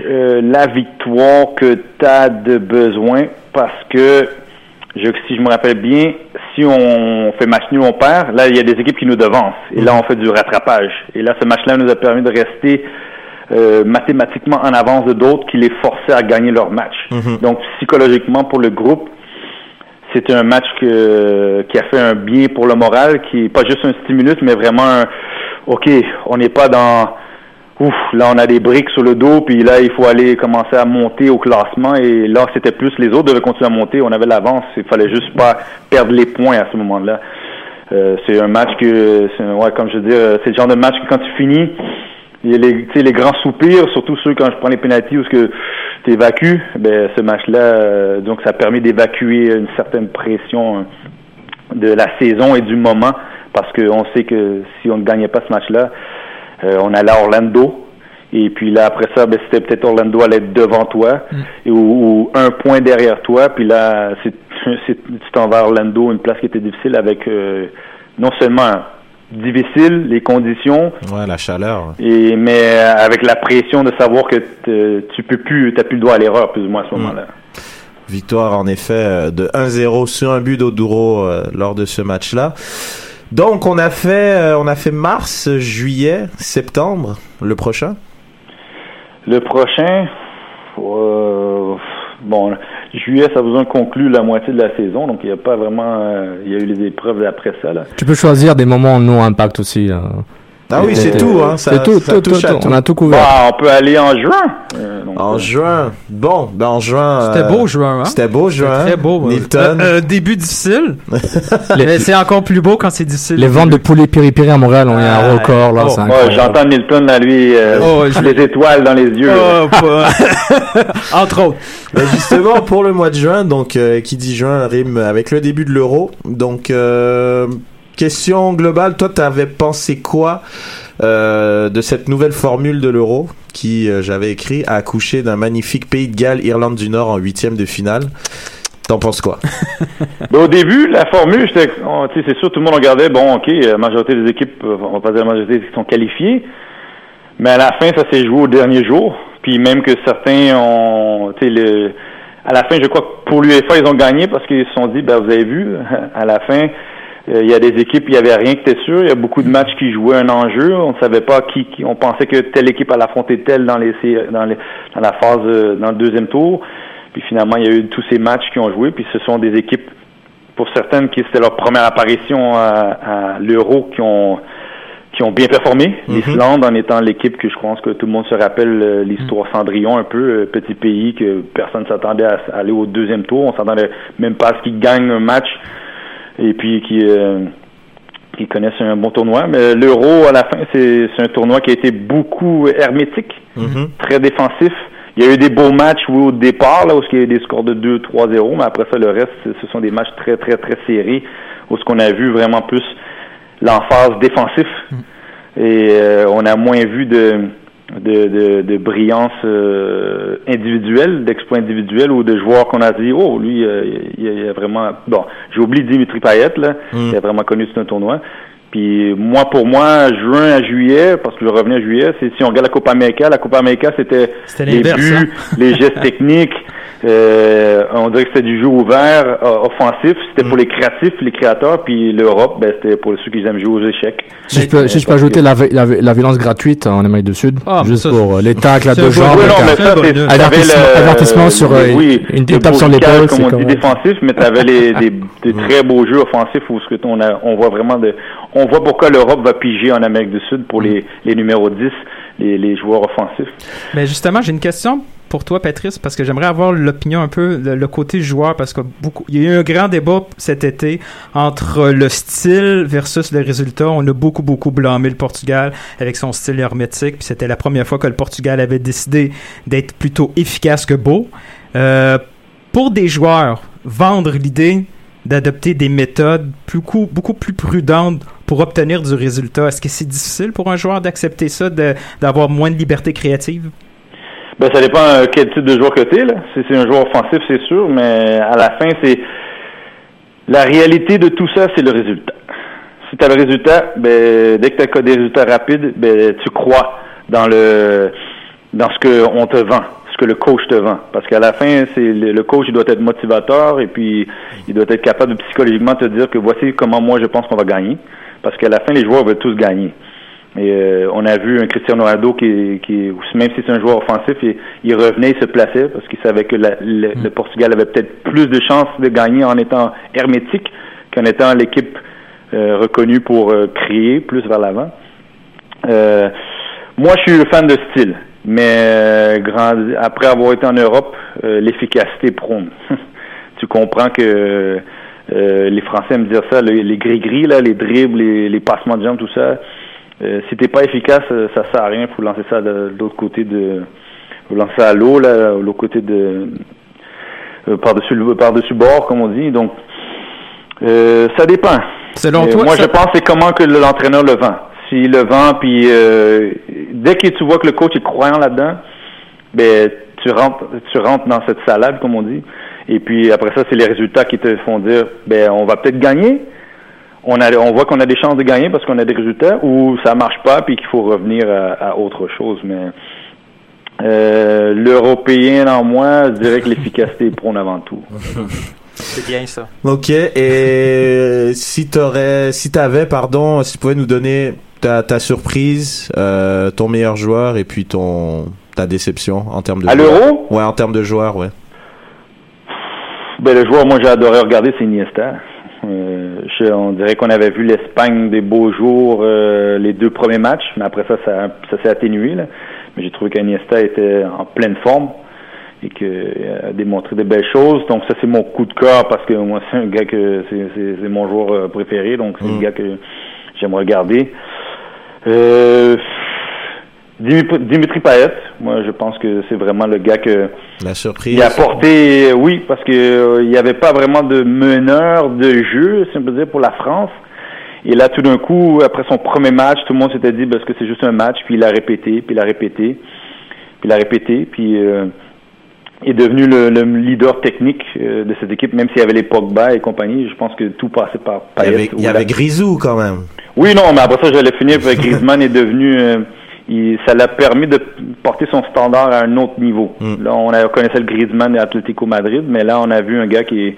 euh, la victoire que tu as de besoin parce que, je, si je me rappelle bien, si on fait match nul, on perd. Là, il y a des équipes qui nous devancent. Et là, on fait du rattrapage. Et là, ce match-là nous a permis de rester euh, mathématiquement en avance de d'autres qui les forçaient à gagner leur match. Mhm. Donc, psychologiquement, pour le groupe, c'était un match que, qui a fait un bien pour le moral, qui est pas juste un stimulus, mais vraiment un, OK, on n'est pas dans, ouf, là on a des briques sur le dos, puis là il faut aller commencer à monter au classement, et là c'était plus, les autres devaient continuer à monter, on avait l'avance, il fallait juste pas perdre les points à ce moment-là. Euh, c'est un match que, ouais, comme je veux dire, c'est le genre de match que quand tu finis, il y a les, grands soupirs, surtout ceux quand je prends les pénalties où tu évacues, ben, ce match-là, euh, donc ça permet d'évacuer une certaine pression hein, de la saison et du moment, parce qu'on sait que si on ne gagnait pas ce match-là, euh, on allait à Orlando. Et puis là, après ça, ben, c'était peut-être Orlando allait être devant toi et, ou, ou un point derrière toi. Puis là, <laughs> c'est, tu t'en vas à Orlando, une place qui était difficile avec euh, non seulement difficile, les conditions, Ouais, la chaleur. et, mais avec la pression de savoir que tu peux plus, t'as plus le droit à l'erreur, plus ou moins à ce moment-là. Victoire en effet euh, de 1-0 sur un but d'Oduro euh, lors de ce match-là. Donc on a fait euh, on a fait mars, juillet, septembre le prochain. Le prochain, euh, bon, juillet, ça a besoin de conclure la moitié de la saison, donc il n'y a pas vraiment, euh, il y a eu les épreuves après ça. Là. Tu peux choisir des moments non impact aussi. euh. Ah oui, c'est tout, hein. C'est tout, ça tout, tout, touche à tout. tout. On a tout couvert. Bah, on peut aller en juin. euh, donc, En euh, juin. Bon, ben en juin. C'était euh, beau, juin, hein? C'était beau, juin. Très beau. Nilton. Euh, euh, début difficile. <laughs> mais c'est encore plus beau quand c'est difficile. Les ventes de poulet piri-piri à Montréal ont eu un Ah, record, là, oh, c'est ouais, incroyable. j'entends Milton là, lui, euh, Oh, je- les étoiles dans les yeux. Oh, <laughs> Entre autres. Justement, pour le mois de juin, donc euh, qui dit juin rime avec le début de l'euro. Donc, euh, question globale, toi, t'avais pensé quoi euh, de cette nouvelle formule de l'euro qui, euh, j'avais écrit, a accouché d'un magnifique pays de Galles, Irlande du Nord en huitième de finale? T'en penses quoi? <laughs> Ben, au début, la formule, c'est sûr, tout le monde regardait, bon, ok, la majorité des équipes, euh, on va pas dire la majorité qui sont qualifiées, mais à la fin, ça s'est joué au dernier jour, puis même que certains ont, à la fin, je crois que pour l'UEFA, ils ont gagné parce qu'ils se sont dit, ben, vous avez vu, <laughs> à la fin, euh, il y a des équipes, il y avait rien qui était sûr, il y a beaucoup de matchs qui jouaient un enjeu, on ne savait pas qui, qui- on pensait que telle équipe allait affronter telle dans les, dans les, dans la phase, euh, dans le deuxième tour, puis finalement, il y a eu tous ces matchs qui ont joué, puis ce sont des équipes, pour certaines, qui c'était leur première apparition à, à l'Euro, qui ont qui ont bien performé. Mhm. L'Islande en étant l'équipe que je pense que tout le monde se rappelle euh, l'histoire Cendrillon un peu, euh, petit pays que personne s'attendait à, à aller au deuxième tour. On s'attendait même pas à ce qu'ils gagnent un match et puis qui euh, qui connaissent un bon tournoi. Mais l'Euro à la fin, c'est c'est un tournoi qui a été beaucoup hermétique Mhm. très défensif. Il y a eu des beaux matchs oui, au départ, là, où il y a eu des scores de 2-3-0, mais après ça, le reste, ce sont des matchs très, très, très serrés, où ce qu'on a vu vraiment plus l'emphase défensif. Et euh, on a moins vu de, de, de, de brillance euh, individuelle, d'exploits individuels ou de joueurs qu'on a dit, oh, lui, euh, il, il a vraiment... Bon, j'ai oublié Dimitri Payet, là, Mm. il a vraiment connu tout un tournoi. Puis moi, pour moi, juin à juillet, parce que je revenais à juillet, c'est si on regarde la Copa América, la Copa América, c'était les buts, hein? les gestes <laughs> techniques. Euh, on dirait que c'était du jeu ouvert, euh, offensif. C'était Mm. pour les créatifs, les créateurs. Puis l'Europe, ben, c'était pour ceux qui aiment jouer aux échecs. Si je peux, si je peux ajouter la, la, la violence gratuite en Amérique du Sud, Ah, juste ça, pour euh, les tacles à deux jambes. Avertissement- sur, euh, oui, une tape beau sur l'épaule, comme on dit défensif, mais t'avais les, des, des très beaux jeux offensifs où ce que on a, on voit vraiment de, on voit pourquoi l'Europe va piger en Amérique du Sud pour les, les numéros 10, les, joueurs offensifs. Mais justement, j'ai une question pour toi, Patrice, parce que j'aimerais avoir l'opinion un peu, le, côté joueur, parce que beaucoup, il y a eu un grand débat cet été entre le style versus le résultat. On a beaucoup, beaucoup blâmé le Portugal avec son style hermétique, puis c'était la première fois que le Portugal avait décidé d'être plutôt efficace que beau. Euh, pour des joueurs, vendre l'idée d'adopter des méthodes beaucoup, beaucoup plus prudentes pour obtenir du résultat, est-ce que c'est difficile pour un joueur d'accepter ça, d'avoir moins de liberté créative? Ben, ça dépend euh, quel type de joueur que t'es, là. Si c'est un joueur offensif, c'est sûr, mais à la fin, c'est la réalité de tout ça, c'est le résultat. Si tu as le résultat, ben, dès que tu as des résultats rapides, ben, tu crois dans le dans ce que on te vend, ce que le coach te vend. Parce qu'à la fin, c'est le, le coach doit être motivateur et puis il doit être capable de psychologiquement te dire que voici comment moi je pense qu'on va gagner. Parce qu'à la fin, les joueurs veulent tous gagner. Et euh, on a vu un Cristiano Ronaldo qui, qui même si c'est un joueur offensif, il, il revenait, il se plaçait parce qu'il savait que la- le, le Portugal avait peut-être plus de chances de gagner en étant hermétique qu'en étant l'équipe euh, reconnue pour euh, crier plus vers l'avant. Euh, moi, je suis fan de style, mais euh, grand, après avoir été en Europe, euh, l'efficacité prône. <laughs> tu comprends que euh, les Français aiment dire ça, le- les gris-gris, là, les dribbles, les, les passements de jambes, tout ça. Euh, si t'es pas efficace, euh, ça sert à rien. Faut lancer ça de, de l'autre côté de, faut lancer ça à l'eau là, l'autre côté de, euh, par-dessus le par-dessus bord, comme on dit. Donc, euh, ça dépend. Selon toi, moi, ça- je pense que c'est comment que l'entraîneur le vend. S'il le vend, puis euh, dès que tu vois que le coach est croyant là-dedans, ben tu rentres, tu rentres dans cette salade, comme on dit. Et puis après ça, c'est les résultats qui te font dire, ben on va peut-être gagner. On a, on voit qu'on a des chances de gagner parce qu'on a des résultats, ou ça marche pas, puis qu'il faut revenir à, à autre chose. Mais euh, l'européen en moi, je dirais que l'efficacité prône avant tout. <laughs> C'est bien ça. Ok, et si t'aurais, si t'avais, pardon, si tu pouvais nous donner ta, ta surprise, euh, ton meilleur joueur et puis ton ta déception en termes de À l'Euro? Ouais, en termes de joueurs, ouais. Ben, le joueur, moi, j'ai adoré regarder, c'est Iniesta. Euh, je- on dirait qu'on avait vu l'Espagne des beaux jours euh, les deux premiers matchs, mais après ça, ça, ça s'est atténué. Là. Mais j'ai trouvé qu'Iniesta était en pleine forme et qu'il a démontré de belles choses. Donc ça, c'est mon coup de cœur parce que moi, <laughs> c'est un gars que c'est, c'est, c'est mon joueur euh, préféré. Donc c'est Mm. un gars que j'aime regarder. Euh, Dimitri, Payet, moi, je pense que c'est vraiment le gars que La surprise. il a apporté, euh, oui, parce que euh, il n'y avait pas vraiment de meneur de jeu, si on peut dire, pour la France. Et là, tout d'un coup, après son premier match, tout le monde s'était dit parce que c'est juste un match, puis il a répété, puis il a répété, puis il a répété, puis euh, il est devenu le, le leader technique euh, de cette équipe, même s'il y avait les Pogba et compagnie. Je pense que tout passait par Il y Payet. avait, il y avait Grisou quand même. oui, non, mais après ça, j'allais finir. Puis <laughs> Griezmann est devenu. Il- ça l'a permis de porter son standard à un autre niveau. Mm. Là, on a, connaissait le Griezmann et Atlético Madrid, mais là, on a vu un gars qui,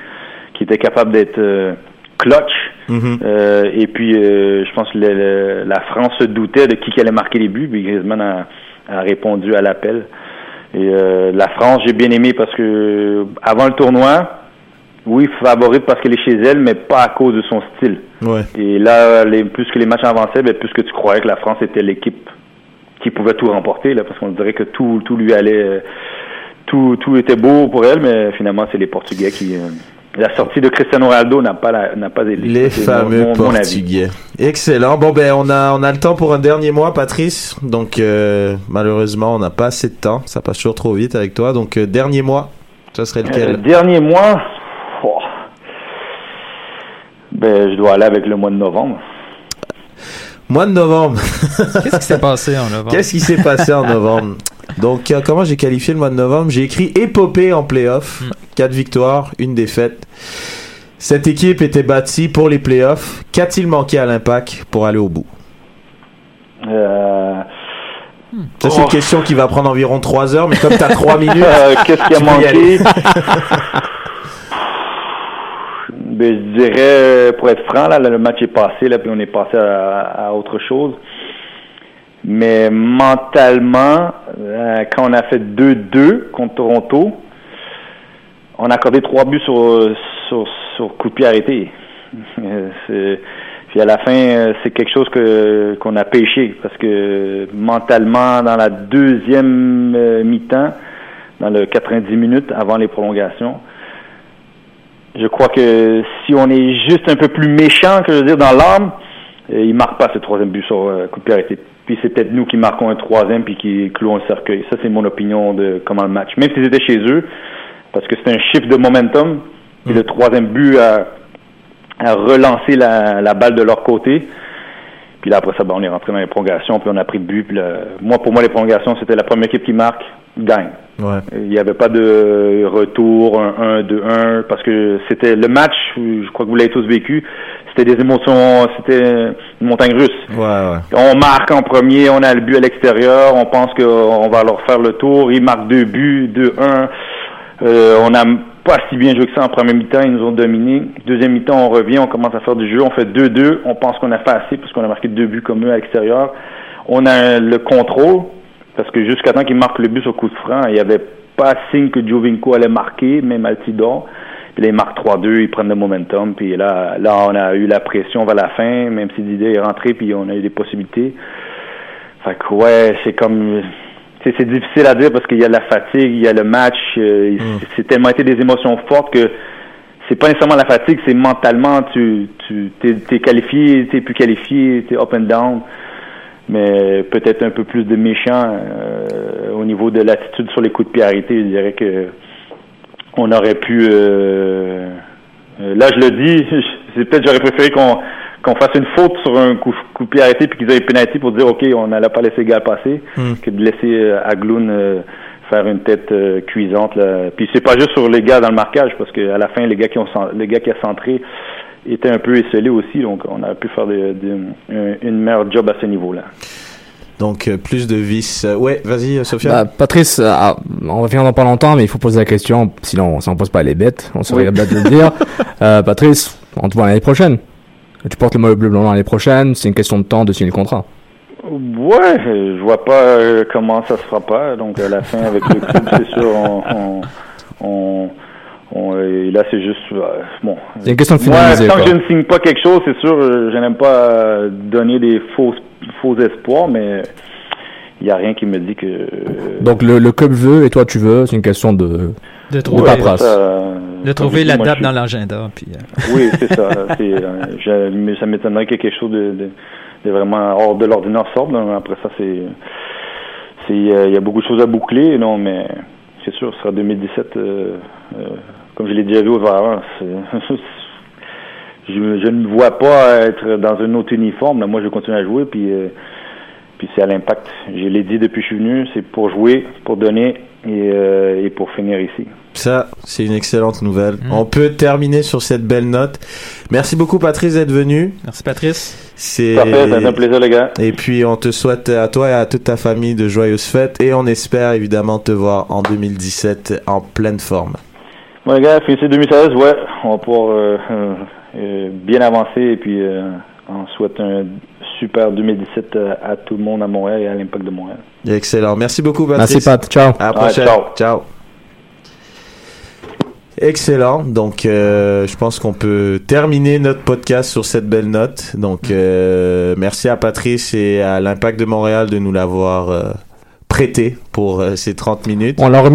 qui était capable d'être euh, clutch. Mhm. Euh, et puis, euh, je pense que le- le- la France se doutait de qui allait marquer les buts. Puis Griezmann a, a répondu à l'appel. Et euh, la France, j'ai bien aimé parce que avant le tournoi, oui, favorite parce qu'elle est chez elle, mais pas à cause de son style. Ouais. Et là, les, plus que les matchs avançaient, ben, plus que tu croyais que la France était l'équipe qui pouvait tout remporter, là, parce qu'on dirait que tout, tout lui allait, euh, tout, tout était beau pour elle, mais finalement, c'est les Portugais qui. euh, la sortie de Cristiano Ronaldo n'a pas n'a pas aidé. Les mon- fameux mon- mon. Portugais. Excellent. Bon ben on a on a le temps pour un dernier mois, Patrice. Donc euh, malheureusement on n'a pas assez de temps. Ça passe toujours trop vite avec toi. Donc euh, dernier mois, ça serait Euh, lequel? dernier mois, oh, ben, je dois aller avec le mois de novembre. Mois de novembre. Qu'est-ce qui s'est passé en novembre? Qu'est-ce qui s'est passé en novembre? Donc euh, comment j'ai qualifié le mois de novembre? J'ai écrit épopée en playoff. Mm. Quatre victoires, une défaite. Cette équipe était bâtie pour les playoffs. Qu'a-t-il manqué à l'impact pour aller au bout? Euh, Ça c'est Oh. une question qui va prendre environ 3 heures, mais comme tu as 3 minutes, Euh, Qu'est-ce qui a manqué? <laughs> ben, je dirais, euh, pour être franc, là, le match est passé, puis on est passé à, autre chose. Mais mentalement, euh, quand on a fait 2-2 contre Toronto, on a accordé trois buts sur, sur, sur coup de pied arrêté. <laughs> Puis à la fin, euh, c'est quelque chose que qu'on a pêché parce que mentalement, dans la deuxième mi-temps, dans le 90 minutes avant les prolongations, je crois que si on est juste un peu plus méchant, que je veux dire, dans l'âme, euh, il marque pas ce troisième but sur euh, coup de pied arrêté. Puis c'est peut-être nous qui marquons un troisième puis qui clouons un cercueil. Ça, c'est mon opinion de comment le match. Même s'ils étaient chez eux, parce que c'est un chiffre de momentum. Et le troisième but a, relancé la, la balle de leur côté. Puis là, après ça, ben, on est rentré dans les prolongations, puis on a pris le but. Puis là, moi, pour moi, les prolongations, c'était la première équipe qui marque, gagne. ouais. Il n'y avait pas de retour, un 1, 2, 1, parce que c'était le match, je crois que vous l'avez tous vécu, c'était des émotions, c'était une montagne russe. Ouais, ouais. On marque en premier, on a le but à l'extérieur, on pense qu'on va leur faire le tour, ils marquent deux buts, 2-1. Euh, on n'a pas si bien joué que ça en première mi-temps, ils nous ont dominé. Deuxième mi-temps, on revient, on commence à faire du jeu, on fait 2-2, on pense qu'on a fait assez parce qu'on a marqué deux buts comme eux à l'extérieur. On a le contrôle, parce que jusqu'à temps qu'ils marquent le but sur coup de franc, il n'y avait pas signe que Jovinko allait marquer, même Altidor. Puis là, ils marquent 3-2, ils prennent le momentum, puis là, là, on a eu la pression vers la fin, même si Didier est rentré, puis on a eu des possibilités. Fait que ouais, c'est comme c'est difficile à dire parce qu'il y a la fatigue, il y a le match, euh, c'est tellement été des émotions fortes que c'est pas nécessairement la fatigue, c'est mentalement tu tu t'es, t'es qualifié, t'es plus qualifié, t'es up and down, mais peut-être un peu plus de méchant euh, au niveau de l'attitude sur les coups de pied arrêtés, je dirais que on aurait pu euh, là je le dis, <laughs> c'est peut-être j'aurais préféré qu'on qu'on fasse une faute sur un coup, coup de pied arrêté puis qu'ils aient pénalty pour dire ok on n'allait pas laisser gars passer Hmm. que de laisser euh, Agloun euh, faire une tête euh, cuisante là. Puis c'est pas juste sur les gars dans le marquage parce que à la fin les gars qui ont les gars qui a centré étaient un peu esselés aussi donc on aurait pu faire une meilleure job à ce niveau-là. Donc plus de vices. Euh, ouais, vas-y, Sophia. Bah, Patrice, ah, on va finir dans pas longtemps, mais il faut poser la question, sinon si on pose pas les bêtes, on serait Oui. bête de le dire. <laughs> Euh, Patrice, on te voit l'année prochaine. Tu portes le maillot bleu blanc l'année prochaine, c'est une question de temps de signer le contrat. Ouais, je vois pas euh, comment ça se fera pas. Donc à la fin avec le club, c'est sûr, on, on, on, on- et là c'est juste euh, bon. C'est une question de Moi, finaliser. tant quoi. que je ne signe pas quelque chose, c'est sûr, euh, je n'aime pas donner des faux faux espoirs, mais il y a rien qui me dit que. euh, Donc le, le club veut et toi tu veux, c'est une question de... De trouver, paperasse. ça, euh, de trouver la date dans l'agenda. Puis, euh, Oui, c'est ça. <laughs> Euh, je- mais ça m'étonnerait que quelque chose de, de, de vraiment hors de l'ordinaire sorte. Après ça, c'est, c'est, euh, il y a beaucoup de choses à boucler, non, mais c'est sûr, ce sera 2017. euh, euh, comme je l'ai déjà vu auparavant, c'est- <laughs> je, je ne me vois pas être dans un autre uniforme. là. Moi, je continue à jouer, puis, euh, puis c'est à l'impact. Je l'ai dit depuis que je suis venu, c'est pour jouer, pour donner et, euh, et pour finir ici. Ça, c'est une excellente nouvelle. Mm. On peut terminer sur cette belle note. Merci beaucoup, Patrice, d'être venu. merci Patrice. C'est un plaisir, les gars. Et puis, on te souhaite à toi et à toute ta famille de joyeuses fêtes. Et on espère évidemment te voir en 2017 en pleine forme. Bon, les gars, finissez 2016, ouais, on va pouvoir euh, euh, euh, bien avancer et puis euh, on souhaite un super 2017 euh, à tout le monde à Montréal et à l'Impact de Montréal. Excellent. Merci beaucoup, Patrice. Merci Pat, ciao. À la Ouais, ciao. ciao. Excellent. Donc, euh, je pense qu'on peut terminer notre podcast sur cette belle note. Donc, euh, merci à Patrice et à l'Impact de Montréal de nous l'avoir euh, prêté pour euh, ces 30 minutes. On l'a remis